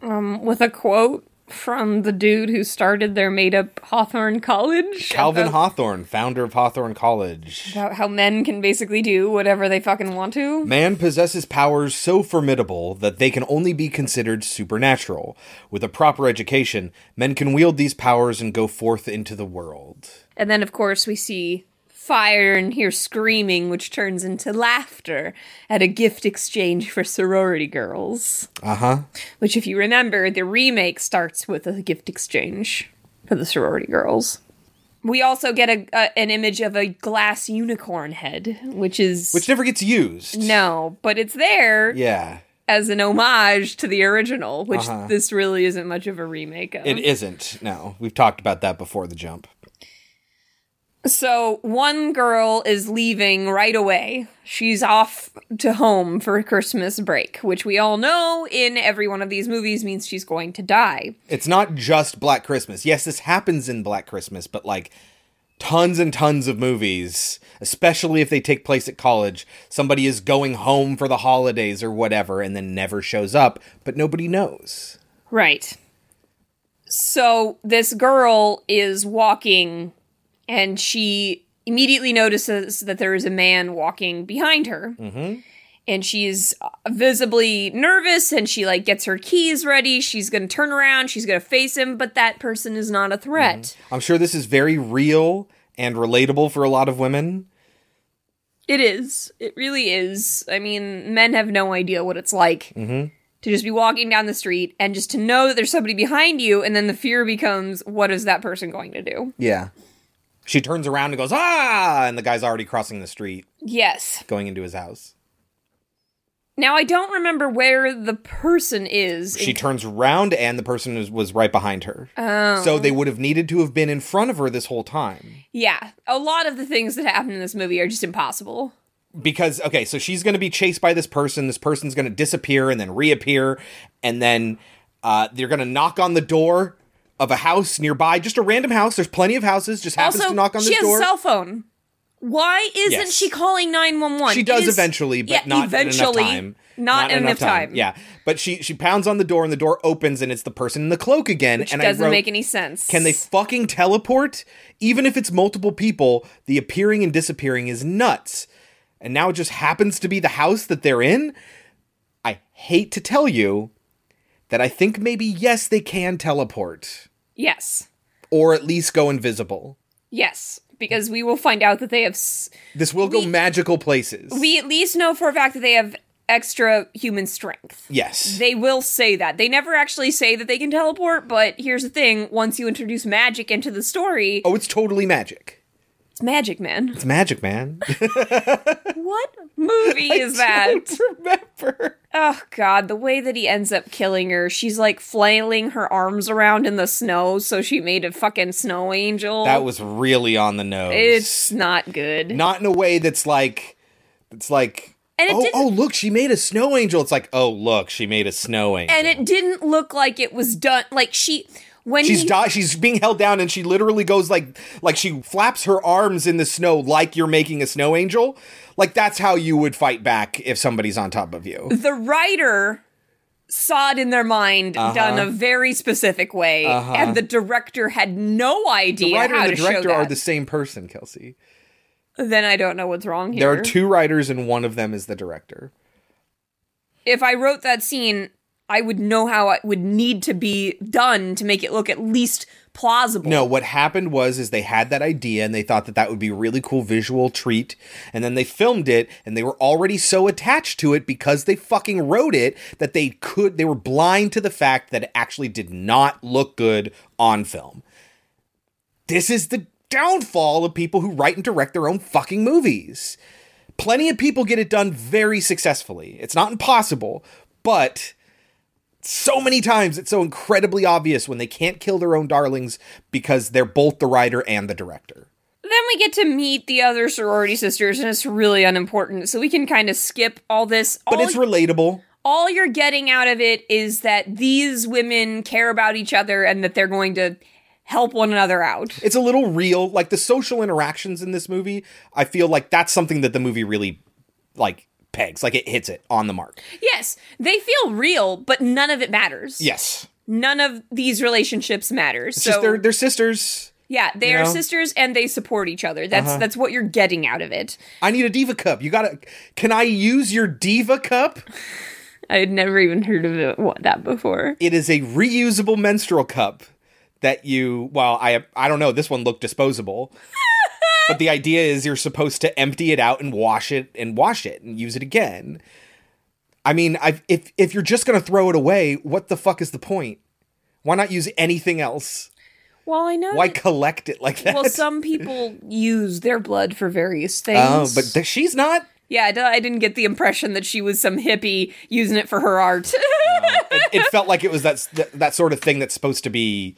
Um, with a quote from the dude who started their made up Hawthorne College. Calvin about, Hawthorne, founder of Hawthorne College. about how men can basically do whatever they fucking want to. Man possesses powers so formidable that they can only be considered supernatural. With a proper education, men can wield these powers and go forth into the world. And then, of course, we see fire and hear screaming, which turns into laughter at a gift exchange for sorority girls. Uh huh. Which, if you remember, the remake starts with a gift exchange for the sorority girls. We also get a, a an image of a glass unicorn head, which is Which never gets used. no, but it's there Yeah, as an homage to the original, which Uh-huh. this really isn't much of a remake of. it isn't. No, we've talked about that before the jump. So one girl is leaving right away. She's off to home for Christmas break, which we all know in every one of these movies means she's going to die. It's not just Black Christmas. Yes, this happens in Black Christmas, but like tons and tons of movies, especially if they take place at college, somebody is going home for the holidays or whatever and then never shows up, but nobody knows. Right. So this girl is walking and she immediately notices that there is a man walking behind her. Mm-hmm. And she's visibly nervous and she like gets her keys ready. She's going to turn around, she's going to face him, but that person is not a threat. I'm sure this is very real and relatable for a lot of women. It is. It really is. I mean, men have no idea what it's like Mm-hmm. to just be walking down the street and just to know that there's somebody behind you, and then the fear becomes, what is that person going to do? Yeah. She turns around and goes, ah! And the guy's already crossing the street, Yes. going into his house. Now, I don't remember where the person is. She in- turns around and the person was, was right behind her. Oh. So they would have needed to have been in front of her this whole time. Yeah. A lot of the things that happen in this movie are just impossible. Because, okay, so she's going to be chased by this person. This person's going to disappear and then reappear. And then uh, they're going to knock on the door of a house nearby. Just a random house. There's plenty of houses. Just happens also, to knock on the door. she has a cell phone. Why isn't Yes. she calling 911? She does is- eventually, but yeah, not eventually, in enough time. Not, in enough time. Yeah, but she she pounds on the door and the door opens and it's the person in the cloak again. Which and doesn't wrote, make any sense. Can they fucking teleport? Even if it's multiple people, the appearing and disappearing is nuts. And now it just happens to be the house that they're in. I hate to tell you that I think maybe yes they can teleport Yes. or at least go invisible. Yes. Because we will find out that they have. S- This will go magical places. we at least know for a fact that they have extra human strength. yes. They will say that. They never actually say that they can teleport, but here's the thing once you introduce magic into the story, oh, it's totally magic. It's magic, man. It's magic, man. What movie is that? remember. Oh god, the way that he ends up killing her, she's like flailing her arms around in the snow, so she made a fucking snow angel. That was really on the nose. It's not good. not in a way that's like it's like And oh, oh look she made a snow angel it's like oh look she made a snow angel and it didn't look like it was done like she when she's he, di- she's being held down and she literally goes like like she flaps her arms in the snow like you're making a snow angel like that's how you would fight back if somebody's on top of you the writer saw it in their mind Uh-huh. done a very specific way Uh-huh. and the director had no idea the writer how and the to director are the same person kelsey then I don't know what's wrong here. There are two writers, and one of them is the director. If I wrote that scene, I would know how it would need to be done to make it look at least plausible. No, what happened was is they had that idea and they thought that that would be a really cool visual treat and then they filmed it and they were already so attached to it because they fucking wrote it that they could they were blind to the fact that it actually did not look good on film. This is the downfall of people who write and direct their own fucking movies. Plenty of people get it done very successfully. It's not impossible, but so many times it's so incredibly obvious when they can't kill their own darlings because they're both the writer and the director. Then we get to meet the other sorority sisters, and it's really unimportant, so we can kind of skip all this. But it's relatable. all you're getting out of it is that these women care about each other and that they're going to help one another out. It's a little real. Like the social interactions in this movie, I feel like that's something that the movie really like pegs. Like it hits it on the mark. Yes, they feel real, but none of it matters. Yes. None of these relationships matters. It's so just they're they're sisters. yeah, they you are know? sisters and they support each other. That's Uh-huh. that's what you're getting out of it. I need a diva cup. You gotta can I use your diva cup? I had never even heard of it, what, that before. It is a reusable menstrual cup that you well, I I don't know, this one looked disposable. But the idea is you're supposed to empty it out and wash it and wash it and use it again. I mean, I if if you're just going to throw it away, what the fuck is the point? Why not use anything else? Well, I know. Why that- collect it like that? well, some people use their blood for various oh, things. Oh, but th- she's not. yeah, I, d- I didn't get the impression that she was some hippie using it for her art. It, it felt like it was that that, that sort of thing that's supposed to be,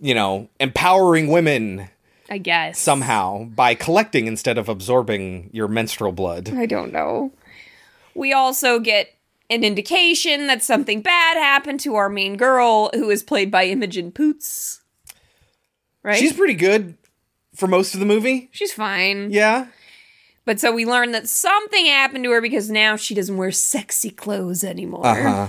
you know, empowering women I guess somehow by collecting instead of absorbing your menstrual blood. I don't know. We also get an indication that something bad happened to our main girl, who is played by Imogen Poots. Right? She's pretty good for most of the movie. She's fine. Yeah. But so we learn that something happened to her because now she doesn't wear sexy clothes anymore. Uh-huh.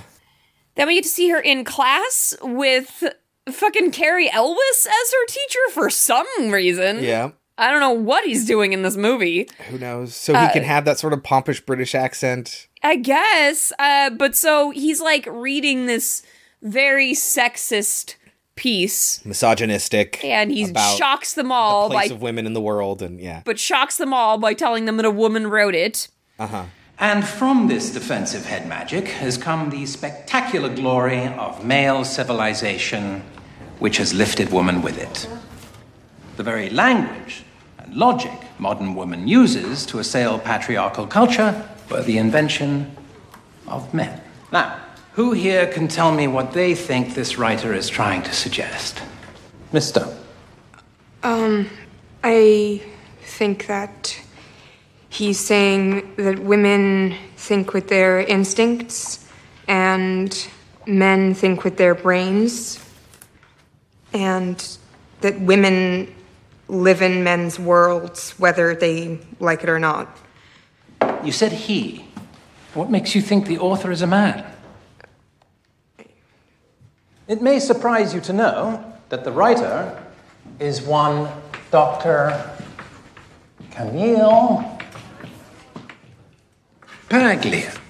Then we get to see her in class with fucking Cary Elwes as her teacher for some reason. Yeah. I don't know what he's doing in this movie. Who knows? So he Uh, can have that sort of pompous British accent. I guess. Uh, but so he's like reading this very sexist piece misogynistic and he shocks them all place by of women in the world and yeah but shocks them all by telling them that a woman wrote it. uh-huh And from this defensive head magic has come the spectacular glory of male civilization, which has lifted woman with it. The very language and logic modern woman uses to assail patriarchal culture were the invention of men. Now, who here can tell me what they think this writer is trying to suggest? Stone. Um, I think that he's saying that women think with their instincts and men think with their brains, and that women live in men's worlds whether they like it or not. You said he. What makes you think the author is a man? It may surprise you to know that the writer is one Dr. Camille Paglia.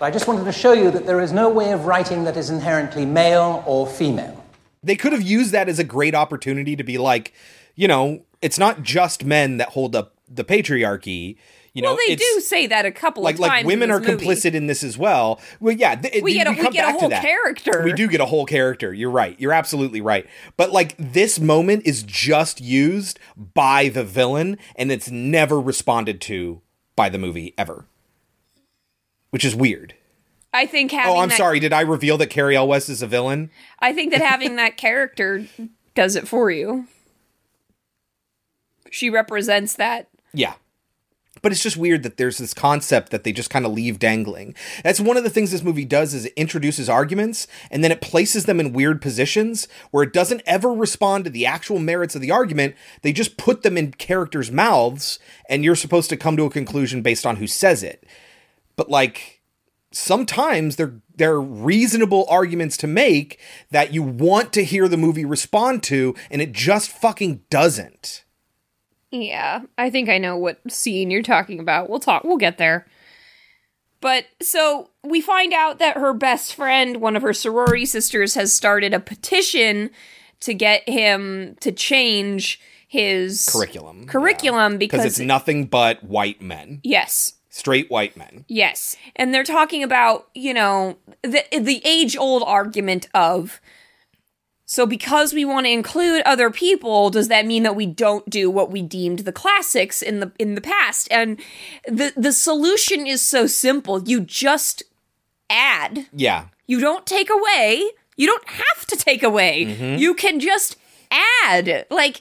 Now, I just wanted to show you that there is no way of writing that is inherently male or female. they could have used that as a great opportunity to be like you know it's not just men that hold up the patriarchy you know well, they do say that a couple like of times. like women in are movie. complicit in this as well well yeah th- We you- get a- you we come get a back to whole character. we do get a whole character you're right you're absolutely right but like this moment is just used by the villain and it's never responded to by the movie ever which is weird I think having. oh i'm that- sorry did i reveal that Cary Elwes is a villain I think that having that character does it for you. She represents that. Yeah. But it's just weird that there's this concept that they just kind of leave dangling. That's one of the things this movie does is it introduces arguments and then it places them in weird positions where it doesn't ever respond to the actual merits of the argument. They just put them in characters' mouths and you're supposed to come to a conclusion based on who says it. But like sometimes they're they're reasonable arguments to make that you want to hear the movie respond to and it just fucking doesn't. Yeah, I think I know what scene you're talking about. We'll talk. We'll get there. But so we find out that her best friend, one of her sorority sisters, has started a petition to get him to change his Curriculum. curriculum Because because it's nothing but white men. yes, Straight white men. Yes. And they're talking about, you know, the the age-old argument of so because we want to include other people, does that mean that we don't do what we deemed the classics in the in the past? And the the solution is so simple. You just add. Yeah. You don't take away. You don't have to take away. Mhm. You can just add. Like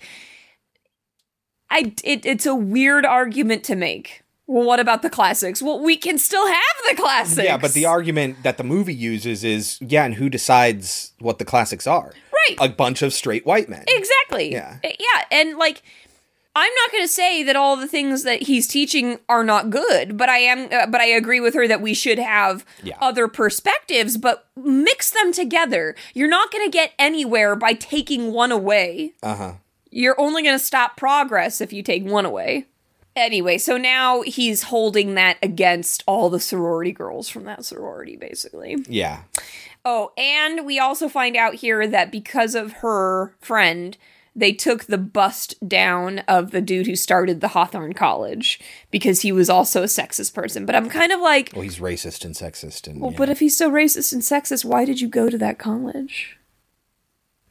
I it, it's a weird argument to make. Well, what about the classics? Well, we can still have the classics. Yeah, but the argument that the movie uses is yeah, and who decides what the classics are? Right. A bunch of straight white men. Exactly. Yeah. Uh, Yeah, and like I'm not going to say that all the things that he's teaching are not good, but I am uh, but I agree with her that we should have Yeah. other perspectives, but mix them together. You're not going to get anywhere by taking one away. Uh-huh. You're only going to stop progress if you take one away. Anyway, so now he's holding that against all the sorority girls from that sorority basically. Yeah. Oh, and we also find out here that because of her friend, they took the bust down of the dude who started the Hawthorne College because he was also a sexist person. But I'm kind of like, Well, he's racist and sexist and well, yeah. but if he's so racist and sexist, why did you go to that college?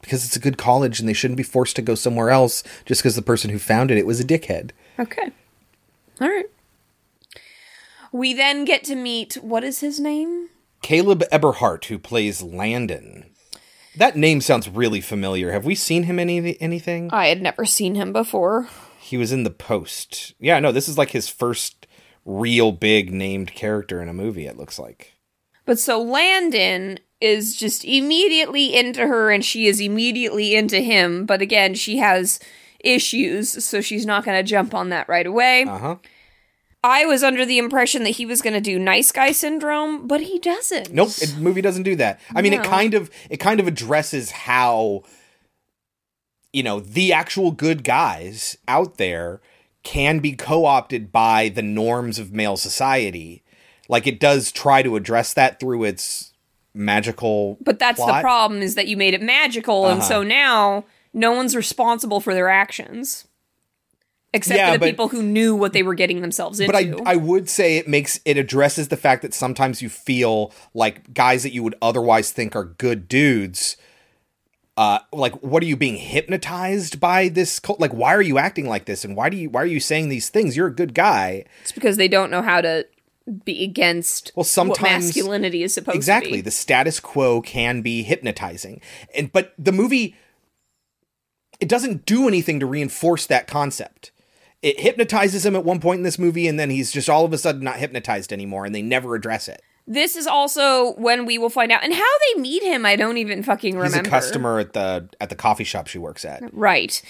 because it's a good college and they shouldn't be forced to go somewhere else just because the person who founded it was a dickhead. Okay. All right. We then get to meet, what is his name? Caleb Eberhardt, who plays Landon. That name sounds really familiar. Have we seen him in any anything? I had never seen him before. He was in The Post. Yeah, no, this is like his first real big named character in a movie, it looks like. But so Landon is just immediately into her and she is immediately into him. But again, she has issues, so she's not going to jump on that right away. Uh huh. I was under the impression that he was going to do nice guy syndrome, but he doesn't. Nope, the movie doesn't do that. I mean, it kind of it kind of addresses how you know the actual good guys out there can be co-opted by the norms of male society. Like it does try to address that through its magical. But that's the problem is that you made it magical, and Uh-huh. so now no one's responsible for their actions. Except Yeah, for the but- people who knew what they were getting themselves into. But I I would say it makes it addresses the fact that sometimes you feel like guys that you would otherwise think are good dudes uh like what are you being hypnotized by this cult? like why are you acting like this and why do you why are you saying these things you're a good guy it's because they don't know how to be against well sometimes what masculinity is supposed exactly to be. Exactly. The status quo can be hypnotizing and but the movie it doesn't do anything to reinforce that concept it hypnotizes him at one point in this movie and then he's just all of a sudden not hypnotized anymore and they never address it This is also when we will find out, and how they meet him. I don't even fucking remember. He's a customer at the at the coffee shop she works at. right?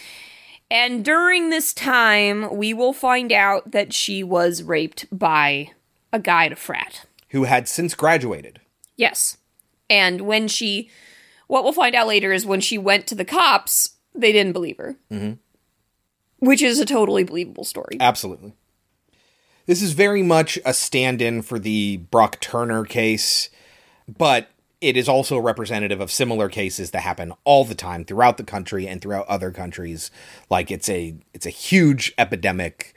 And during this time, we will find out that she was raped by a guy at a frat. Who had since graduated. Yes, and when she, what we'll find out later is when she went to the cops, they didn't believe her, Mm-hmm. which is a totally believable story. Absolutely. This is very much a stand-in for the Brock Turner case, but it is also representative of similar cases that happen all the time throughout the country and throughout other countries. Like it's a it's a huge epidemic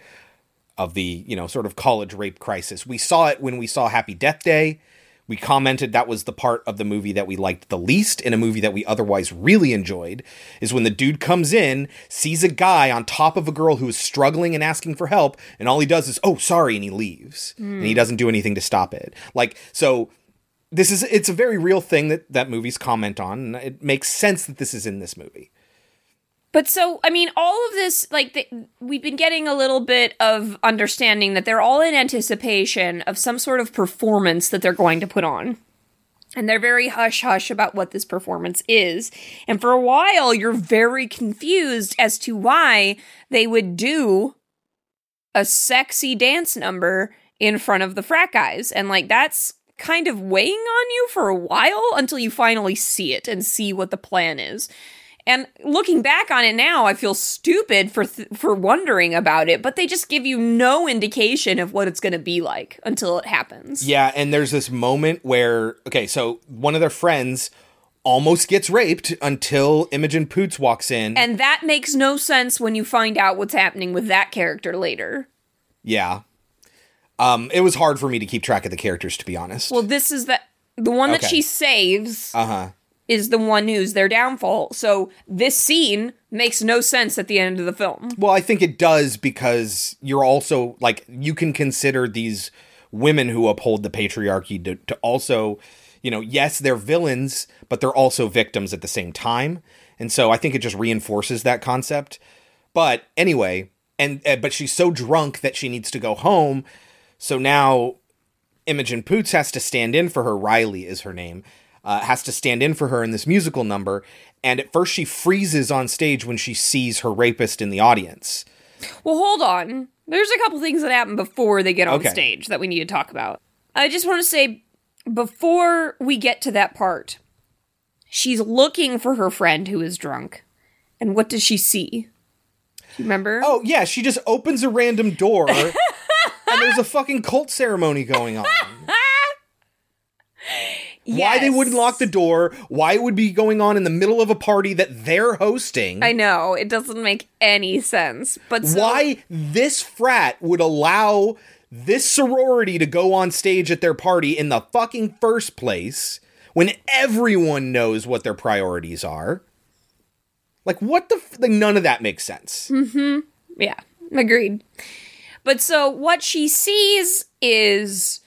of the, you know, sort of college rape crisis. We saw it when we saw Happy Death Day. We commented that was the part of the movie that we liked the least in a movie that we otherwise really enjoyed is when the dude comes in, sees a guy on top of a girl who is struggling and asking for help, and all he does is, "Oh, sorry," and he leaves. And he Mm. doesn't do anything to stop it. Like so this is it's a very real thing that that movies comment on, and it makes sense that this is in this movie. But so, I mean, all of this, like, the, we've been getting a little bit of understanding that they're all in anticipation of some sort of performance that they're going to put on. And they're very hush hush about what this performance is. And for a while, you're very confused as to why they would do a sexy dance number in front of the frat guys. And, like, that's kind of weighing on you for a while until you finally see it and see what the plan is. And looking back on it now, I feel stupid for th- for wondering about it, but they just give you no indication of what it's going to be like until it happens. Yeah, and there's this moment where okay, so one of their friends almost gets raped until Imogen Poots walks in. And that makes no sense when you find out what's happening with that character later. yeah. Um it was hard for me to keep track of the characters to be honest. Well, this is the the one that Okay. she saves uh-huh. Is the one who's their downfall. So this scene makes no sense at the end of the film. Well, I think it does because you're also like you can consider these women who uphold the patriarchy to, to also, you know, yes, they're villains, but they're also victims at the same time. And so I think it just reinforces that concept. But anyway, and uh, but she's so drunk that she needs to go home. So now Imogen Poots has to stand in for her. Riley is her name. Uh, has to stand in for her in this musical number. And at first, she freezes on stage when she sees her rapist in the audience. Well, hold on. There's a couple things that happen before they get on Okay. stage that we need to talk about. I just want to say before we get to that part, she's looking for her friend who is drunk. And what does she see? Do you remember? Oh, yeah, she just opens a random door and there's a fucking cult ceremony going on. Why they wouldn't lock the door, why it would be going on in the middle of a party that they're hosting. I know, it doesn't make any sense. But so- why this frat would allow this sorority to go on stage at their party in the fucking first place when everyone knows what their priorities are. Like, what the? F- like, none of that makes sense. Mm-hmm. Yeah, agreed. But so what she sees is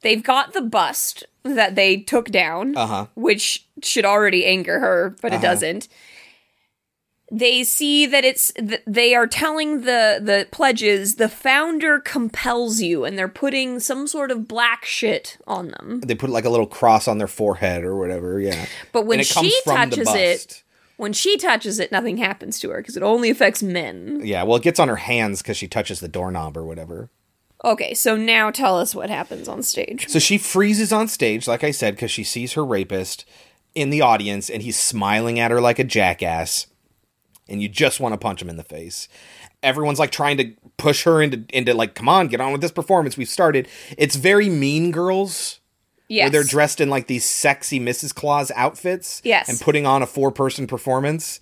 they've got the bust that they took down, Uh-huh. which should already anger her, but it Uh-huh. doesn't. They see that it's th- they are telling the the pledges the founder compels you, and they're putting some sort of black shit on them. They put like a little cross on their forehead or whatever. Yeah. But when it she touches it, when she touches it, nothing happens to her because it only affects men. Yeah, well, it gets on her hands because she touches the doorknob or whatever. Okay, so now tell us what happens on stage. So she freezes on stage, like I said, because she sees her rapist in the audience and he's smiling at her like a jackass. And you just want to punch him in the face. Everyone's like trying to push her into into like, come on, get on with this performance. We've started. It's very mean girls. Yes. Where they're dressed in like these sexy Mrs. Claus outfits. Yes. And putting on a four person performance.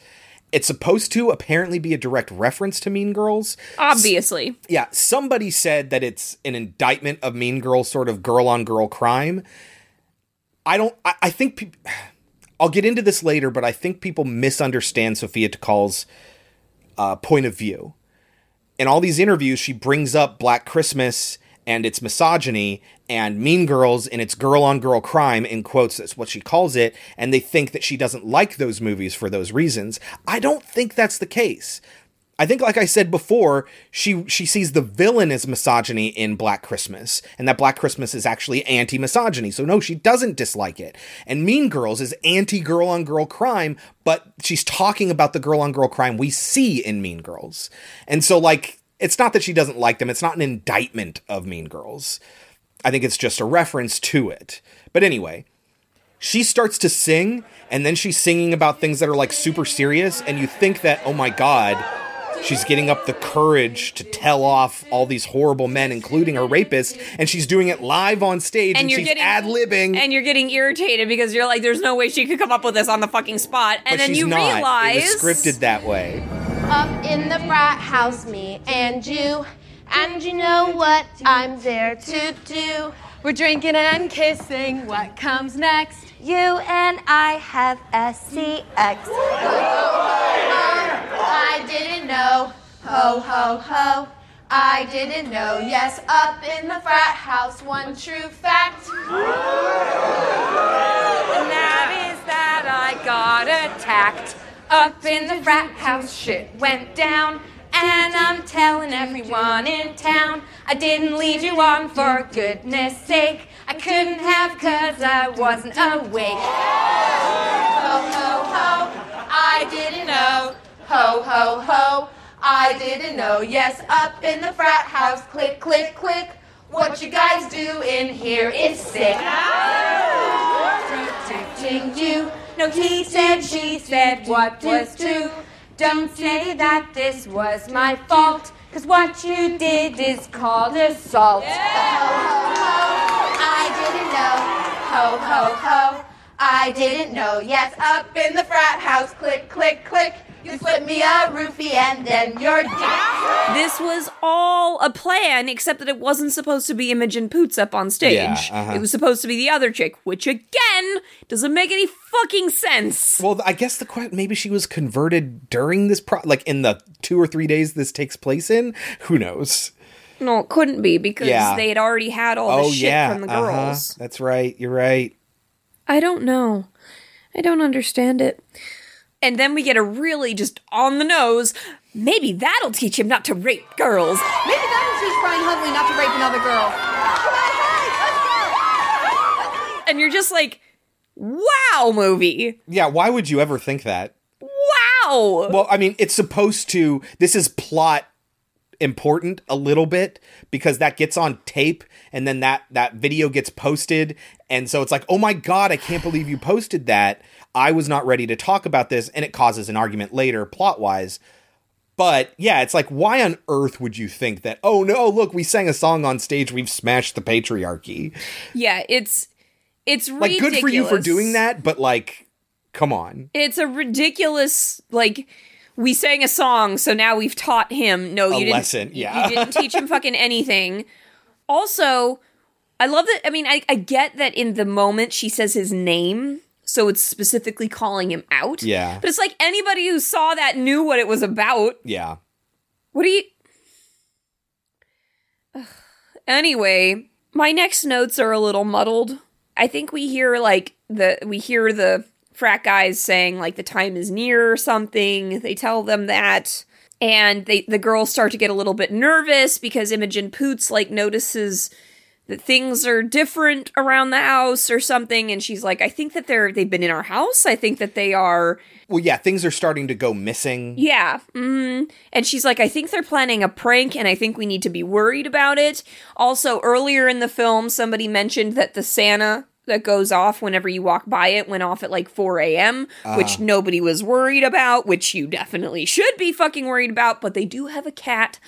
It's supposed to apparently be a direct reference to Mean Girls. Obviously. Yeah, somebody said that it's an indictment of Mean Girls, sort of girl on girl crime. I don't. I, I think. Pe- I'll get into this later, but I think people misunderstand Sophia Takal's uh, point of view. In all these interviews, she brings up Black Christmas and its misogyny and Mean Girls and its girl on girl crime, in quotes, that's what she calls it, and they think that she doesn't like those movies for those reasons. I don't think that's the case. I think, like I said before, she she sees the villain as misogyny in Black Christmas, and that Black Christmas is actually anti-misogyny. So no, she doesn't dislike it. And Mean Girls is anti-girl on girl crime, but she's talking about the girl on girl crime we see in Mean Girls. And so, like, it's not that she doesn't like them; it's not an indictment of Mean Girls. I think it's just a reference to it. But anyway, she starts to sing, and then she's singing about things that are like super serious, and you think that, oh my god, she's getting up the courage to tell off all these horrible men, including her rapist, and she's doing it live on stage, and, And you're she's getting ad libbing. and you're getting irritated because you're like, there's no way she could come up with this on the fucking spot. And But then she's you not. realize it was scripted that way. Up in the frat house, me and you. And you know what I'm there to do? We're drinking and kissing. What comes next? You and I have SCX. I didn't know. Ho, ho, ho. I didn't know. Yes, up in the frat house, one true fact. And that is that I got attacked. Up in the frat house, shit went down. And I'm telling everyone in town, I didn't lead you on for goodness sake. I couldn't have cause I wasn't awake. Ho, ho, ho. I didn't know. Ho, ho, ho. I didn't know. Yes, up in the frat house, click, click, click. What you guys do in here is sick. Protecting you, No, he said, she said, what was true? Don't say that this was my fault, cause what you did is called assault. Ho, ho, ho! I didn't know. Ho, ho, ho. I didn't know. Yes, up in the frat house. Click, click, click. You slip me a roofie and then you're dead. This was all a plan, except that it wasn't supposed to be Imogen Poots up on stage. Yeah, uh-huh. It was supposed to be the other chick, which again doesn't make any fucking sense. Well, I guess the question maybe she was converted during this pro like in the two or three days this takes place in. Who knows? No, it couldn't be because Yeah. they had already had all the oh shit yeah, from the uh-huh. girls. That's right. You're right. I don't know. I don't understand it. And then we get a really just on the nose. Maybe that'll teach him not to rape girls. Maybe that'll teach Brian Huntley not to rape another girl. And you're just like, wow, movie. Yeah. Why would you ever think that? Wow. Well, I mean, it's supposed to. This is plot important a little bit because that gets on tape and then that that video gets posted and so it's like oh my god i can't believe you posted that i was not ready to talk about this and it causes an argument later plot wise but yeah it's like why on earth would you think that oh no look we sang a song on stage we've smashed the patriarchy Yeah, it's it's like ridiculous. good for you for doing that but like come on It's a ridiculous like we sang a song, so now we've taught him. No, A you didn't. lesson, yeah. you didn't teach him fucking anything. Also, I love that. I mean, I, I get that in the moment she says his name, so it's specifically calling him out. Yeah. but it's like anybody who saw that knew what it was about. yeah What do you? Anyway, my next notes are a little muddled. I think we hear like the we hear the frat guys saying like the time is near or something. They tell them that. And they the girls start to get a little bit nervous because Imogen Poots like notices that things are different around the house or something and she's like I think that they're they've been in our house. I think that they are well yeah things are starting to go missing yeah. Mm. And she's like, I think they're planning a prank, and I think we need to be worried about it. Also, earlier in the film, somebody mentioned that the Santa that goes off whenever you walk by it went off at like 4 a.m., which Ah. nobody was worried about, which you definitely should be fucking worried about. But they do have a cat,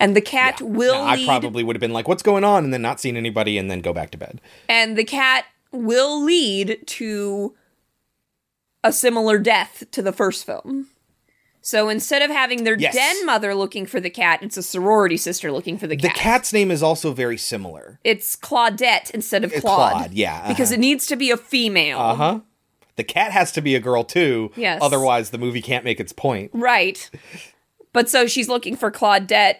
and the cat will Now, I probably would have been like, "What's going on?" and then not seen anybody, and then go back to bed. and the cat will lead to a similar death to the first film. So instead of having their Yes. den mother looking for the cat, it's a sorority sister looking for the cat. The cat's name is also very similar. It's Claudette instead of Uh, Claude. Claude, yeah, Because uh-huh. it needs to be a female. Uh huh. The cat has to be a girl too. Yes. Otherwise, the movie can't make its point. Right. But so she's looking for Claudette.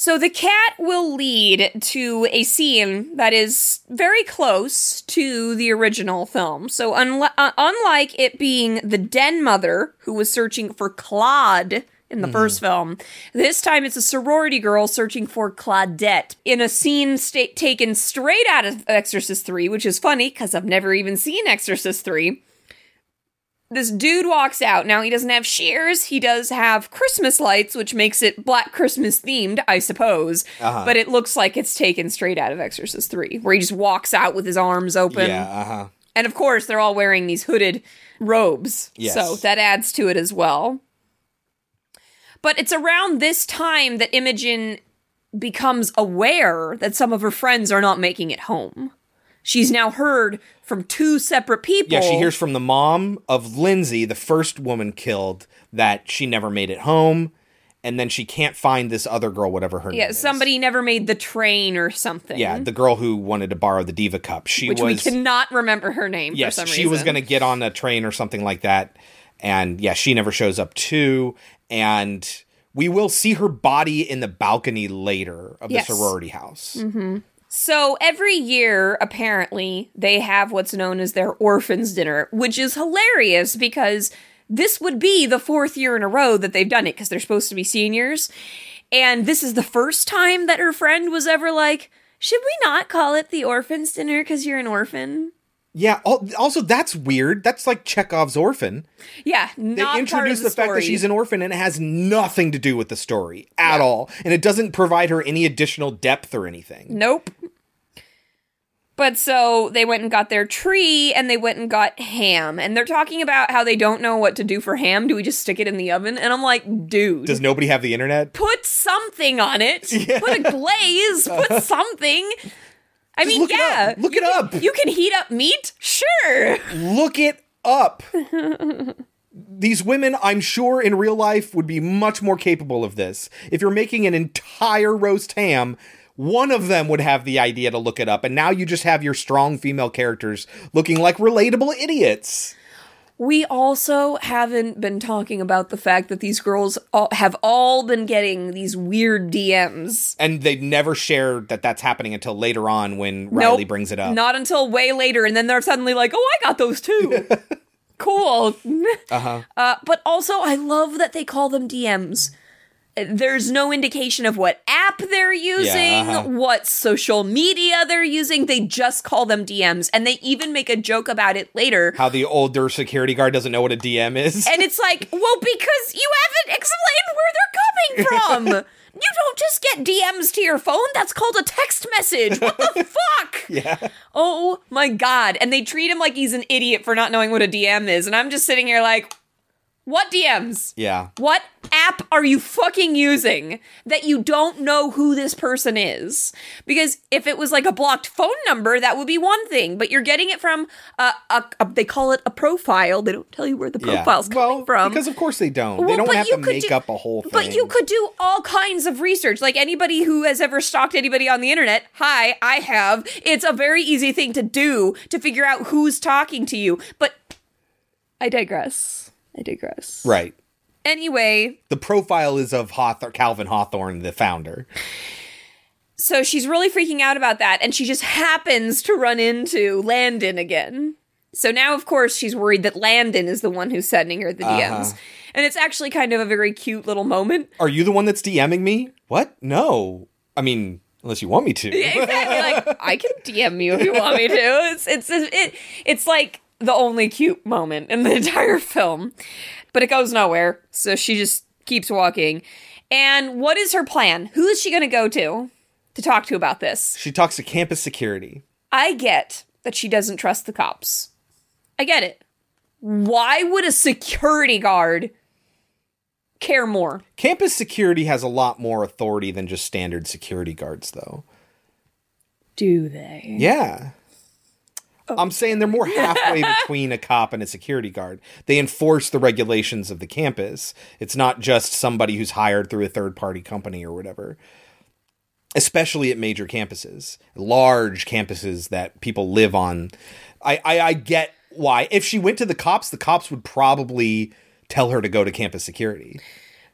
So the cat will lead to a scene that is very close to the original film. So unli- uh, unlike it being the den mother who was searching for Claude in the first film, this time it's a sorority girl searching for Claudette in a scene sta- taken straight out of Exorcist 3, which is funny because I've never even seen Exorcist 3 this dude walks out. Now he doesn't have shears. He does have Christmas lights, which makes it Black Christmas themed, I suppose. Uh-huh. But it looks like it's taken straight out of Exorcist 3, where he just walks out with his arms open. Yeah. Uh huh. And of course, they're all wearing these hooded robes. Yes. So that adds to it as well. But it's around this time that Imogen becomes aware that some of her friends are not making it home. She's now heard from two separate people. Yeah, she hears from the mom of Lindsay, the first woman killed, that she never made it home, and then she can't find this other girl, whatever her Yeah, name is. Yeah, somebody never made the train or something. Yeah, the girl who wanted to borrow the Diva Cup. She which was we cannot remember her name yes, for some she reason. was going to get on a train or something like that, and yeah, she never shows up too. And we will see her body in the balcony later of Yes. the sorority house. hmm So every year, apparently, they have what's known as their orphans dinner, which is hilarious because this would be the fourth year in a row that they've done it because they're supposed to be seniors. And this is the first time that her friend was ever like, should we not call it the orphans dinner because you're an orphan? Yeah. Also, that's weird. That's like Chekhov's orphan. Yeah, They introduce the, the, fact that she's an orphan and it has nothing to do with the story at all. And it doesn't provide her any additional depth or anything. Nope. But so they went and got their tree and they went and got ham. And they're talking about how they don't know what to do for ham. Do we just stick it in the oven? And I'm like, dude. Does nobody have the internet? Put something on it. Put a glaze. Put something. I mean, look it yeah. up. Look you it can- up. You can heat up meat? Sure. Look it up. These women, I'm sure, in real life would be much more capable of this. If you're making an entire roast ham, one of them would have the idea to look it up, and now you just have your strong female characters looking like relatable idiots. We also haven't been talking about the fact that these girls all, have all been getting these weird DMs. And they never share that that's happening until later on when Riley brings it up. Not until way later, and then they're suddenly like, "Oh, I got those too." cool. uh-huh. Uh, but also, I love that they call them DMs. There's no indication of what app they're using, uh-huh. what social media they're using. They just call them DMs, and they even make a joke about it later. How the older security guard doesn't know what a DM is. And it's like, well, because you haven't explained where they're coming from. you don't just get DMs to your phone. That's called a text message. What the fuck? yeah. Oh my god. And they treat him like he's an idiot for not knowing what a DM is. And I'm just sitting here like, what DMs? Yeah. What app are you fucking using that you don't know who this person is? Because if it was like a blocked phone number, that would be one thing. But you're getting it from a, a, a they call it a profile. They don't tell you where the Yeah. profile's coming from. Because of course they don't. Well, they don't have to make do- up a whole thing. But you could do all kinds of research. Like anybody who has ever stalked anybody on the internet, hi, I have. It's a very easy thing to do to figure out who's talking to you. But I digress. I digress. Right. Anyway, The profile is of Hawthor- Calvin Hawthorne, the founder. so she's really freaking out about that, and she just happens to run into Landon again. So now, of course, she's worried that Landon is the one who's sending her the DMs. Uh-huh. And it's actually kind of a very cute little moment. Are you the one that's DMing me? What? No. I mean, unless you want me to. Yeah, exactly. Like I can DM you if you want me to. It's it's it, it's like the only cute moment in the entire film, but it goes nowhere. So she just keeps walking. And what is her plan? Who is she going to go to to talk to about this? She talks to campus security. I get that she doesn't trust the cops. I get it. Why would a security guard care more? Campus security has a lot more authority than just standard security guards, though. Do they? Yeah. Oh. I'm saying they're more halfway between a cop and a security guard. They enforce the regulations of the campus. It's not just somebody who's hired through a third party company or whatever. Especially at major campuses, large campuses that people live on. I, I, I get why. If she went to the cops, the cops would probably tell her to go to campus security.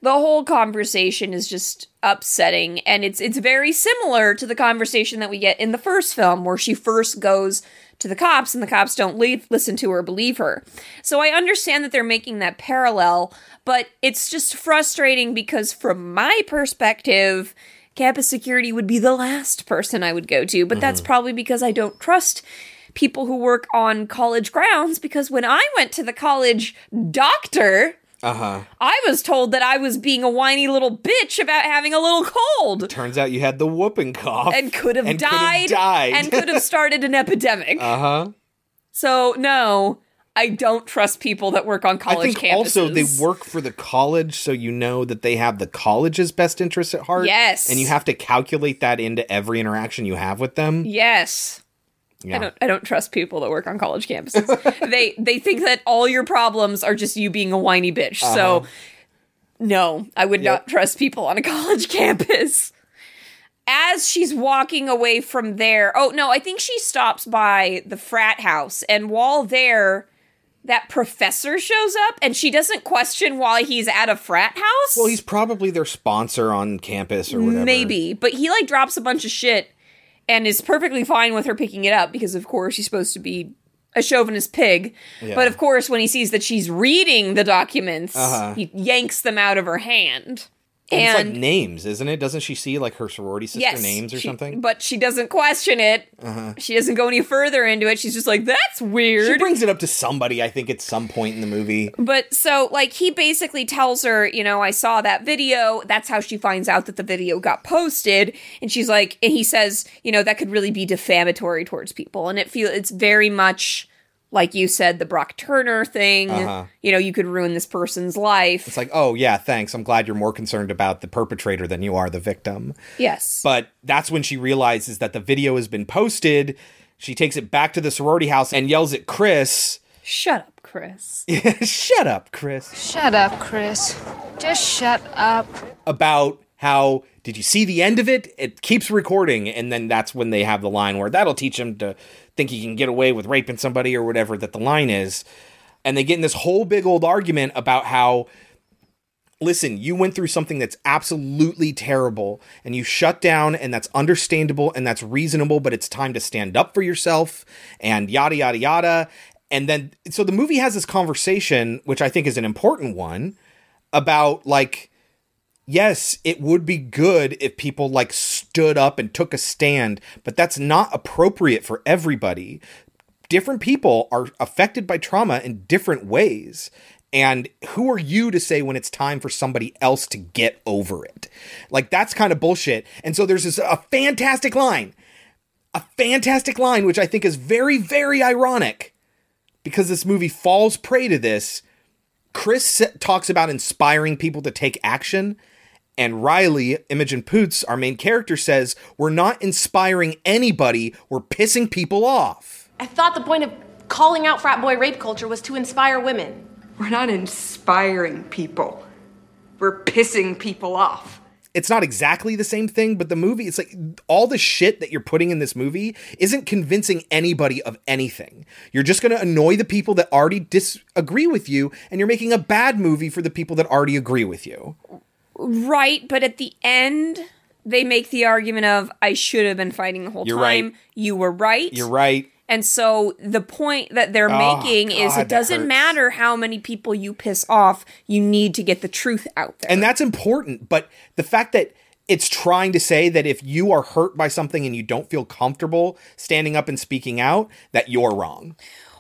The whole conversation is just upsetting and it's it's very similar to the conversation that we get in the first film where she first goes to the cops and the cops don't leave, listen to her believe her. So i understand that they're making that parallel but it's just frustrating because from my perspective campus security would be the last person i would go to but that's mm-hmm. probably because i don't trust people who work on college grounds because when i went to the college doctor Uh huh. I was told that I was being a whiny little bitch about having a little cold Turns out you had the whooping cough and could have and died, died. and could have started an epidemic. uh huh. so no, I don't trust people that work on I college think campuses. also they work for the college, so you know that they have the college's best interests at heart. Yes. and you have to calculate that into every interaction you have with them. Yes. Yeah. I don't I don't trust people that work on college campuses. they they think that all your problems are just you being a whiny bitch. So Uh-huh. no, I would not trust people on a college campus. As she's walking away from there, oh no, I think she stops by the frat house, and while there, that professor shows up, and she doesn't question why he's at a frat house. Well, he's probably their sponsor on campus or whatever. Maybe, but he like drops a bunch of shit and is perfectly fine with her picking it up because, of course, she's supposed to be a chauvinist pig. Yeah. But of course, when he sees that she's reading the documents, Uh-huh. he yanks them out of her hand. And it's like names, isn't it? Doesn't she see like her sorority sister yes, names or she- something? But she doesn't question it. Uh-huh. She doesn't go any further into it. She's just like, "That's weird." She brings it up to somebody, I think, at some point in the movie. But so, like, he basically tells her, you know, I saw that video. That's how she finds out that the video got posted. And she's like, and he says, you know, that could really be defamatory towards people. And it feel it's very much like you said, the Brock Turner thing. Uh-huh. You know, you could ruin this person's life. It's like, oh yeah, thanks. I'm glad you're more concerned about the perpetrator than you are the victim. yes. But that's when she realizes that the video has been posted. She takes it back to the sorority house and yells at Chris. Shut up, Chris. shut up, Chris. Shut up, Chris. Just shut up. About how did you see the end of it? It keeps recording, and then that's when they have the line where that'll teach him to think he can get away with raping somebody or whatever that the line is. And they get in this whole big old argument about how listen, you went through something that's absolutely terrible and you shut down and that's understandable and that's reasonable, but it's time to stand up for yourself and yada, yada, yada. And then, so the movie has this conversation, which I think is an important one, about like, yes, it would be good if people like stood up and took a stand, but that's not appropriate for everybody. Different people are affected by trauma in different ways. And who are you to say when it's time for somebody else to get over it? Like, that's kind of bullshit. And so there's this a fantastic line, a fantastic line, which I think is very, very ironic because this movie falls prey to this. Chris talks about inspiring people to take action. And Riley, Imogen Poots, our main character, says, We're not inspiring anybody, we're pissing people off. I thought the point of calling out frat boy rape culture was to inspire women. We're not inspiring people. We're pissing people off. It's not exactly the same thing, but the movie, it's like all the shit that you're putting in this movie isn't convincing anybody of anything. You're just going to annoy the people that already disagree with you, and you're making a bad movie for the people that already agree with you. Right, but at the end, they make the argument of I should have been fighting the whole You're time. right. You were right. You're right. And so the point that they're Oh, making is it doesn't matter how many people you piss off, you need to get the truth out there. And that's important. But the fact that it's trying to say that if you are hurt by something and you don't feel comfortable standing up and speaking out, that you're wrong.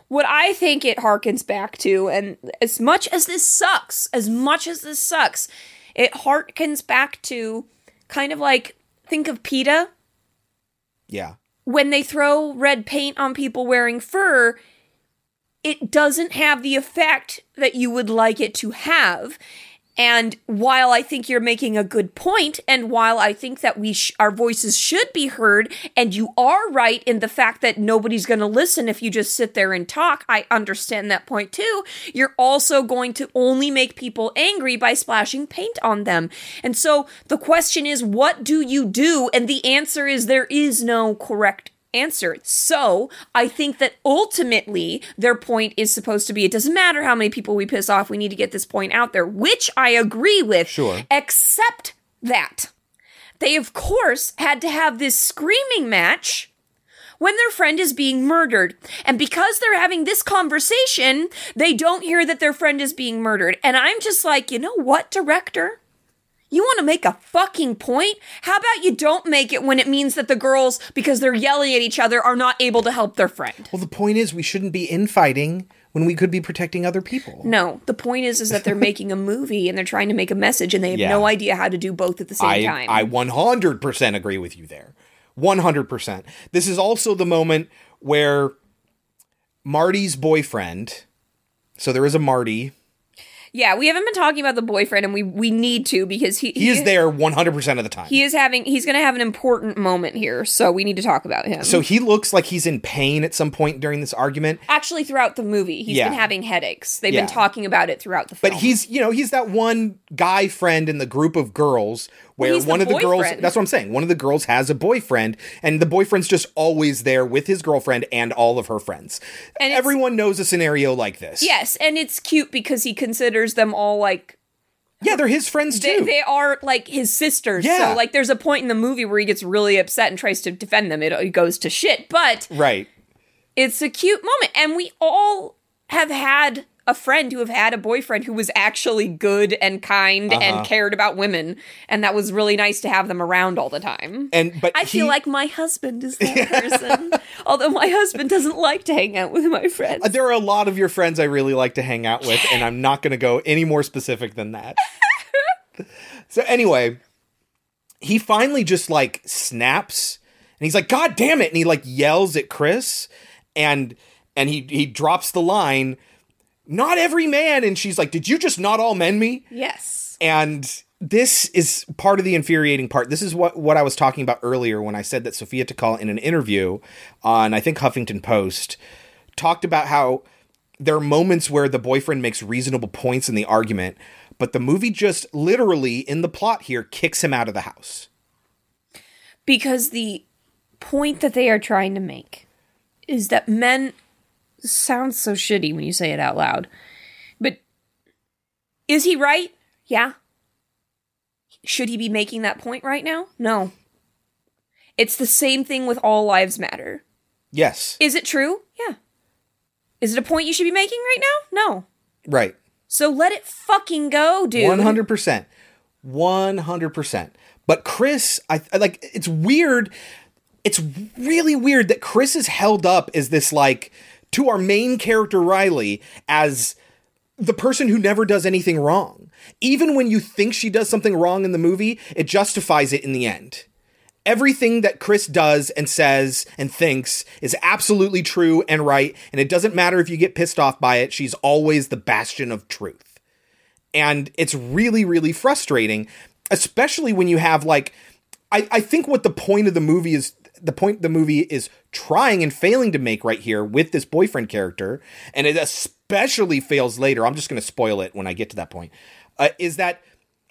what I think it harkens back to, and as much as this sucks, as much as this sucks, it harkens back to kind of like think of PETA Yeah. when they throw red paint on people wearing fur, it doesn't have the effect that you would like it to have. And while I think you're making a good point, and while I think that we sh- our voices should be heard, and you are right in the fact that nobody's going to listen if you just sit there and talk, I understand that point too. You're also going to only make people angry by splashing paint on them. And so the question is, what do you do? And the answer is there is no correct answer. So I think that ultimately their point is supposed to be it doesn't matter how many people we piss off, we need to get this point out there, which I agree with. Sure. Except that they, of course, had to have this screaming match when their friend is being murdered. And because they're having this conversation, they don't hear that their friend is being murdered. And I'm just like, you know what, director? You want to make a fucking point? How about you don't make it when it means that the girls, because they're yelling at each other, are not able to help their friend? Well, the point is, we shouldn't be infighting when we could be protecting other people. No, the point is, is that they're making a movie and they're trying to make a message, and they have Yeah. no idea how to do both at the same I, time. I 100% agree with you there. 100%. This is also the moment where Marty's boyfriend, so there is a Marty, yeah, we haven't been talking about the boyfriend, and we we need to because he he is there 100% of the time. He is having he's going to have an important moment here, so we need to talk about him. So he looks like he's in pain at some point during this argument. actually, throughout the movie, he's Yeah. been having headaches. They've Yeah. been talking about it throughout the film. But he's, you know, he's that one guy friend in the group of girls where the one of the girls that's what I'm saying, one of the girls has a boyfriend and the boyfriend's just always there with his girlfriend and all of her friends. And Everyone knows a scenario like this. yes, and it's cute because he considers them all like Yeah, they're his friends they, too. they are like his sisters. Yeah. So like, there's a point in the movie where he gets really upset and tries to defend them. It, it goes to shit, but right. it's a cute moment, and we all have had a friend who have had a boyfriend who was actually good and kind Uh-huh. and cared about women, and that was really nice to have them around all the time. And but I feel like my husband is that person, although my husband doesn't like to hang out with my friends. Uh, There are a lot of your friends I really like to hang out with, and I'm not going to go any more specific than that. so, anyway, he finally just like snaps and he's like, God damn it. And he like yells at Chris and and he he drops the line, not every man. And she's like, Did you just not all men me? Yes. And this is part of the infuriating part. This is what, what I was talking about earlier when I said that Sophia Takal in an interview on I think Huffington Post talked about how there are moments where the boyfriend makes reasonable points in the argument, but the movie just literally in the plot here kicks him out of the house. because the point that they are trying to make is that men sounds so shitty when you say it out loud. But is he right? Yeah. Should he be making that point right now? No. It's the same thing with all lives matter. Yes. Is it true? Yeah. Is it a point you should be making right now? No. Right. So let it fucking go, dude. One hundred percent, one hundred percent. But Chris, I, I like. It's weird. It's really weird that Chris is held up as this like to our main character Riley as the person who never does anything wrong. Even when you think she does something wrong in the movie, it justifies it in the end. Everything that Chris does and says and thinks is absolutely true and right, and it doesn't matter if you get pissed off by it, she's always the bastion of truth. And it's really, really frustrating, especially when you have like I, I think what the point of the movie is the point the movie is trying and failing to make right here with this boyfriend character, and it especially fails later. I'm just going to spoil it when I get to that point. Uh, is that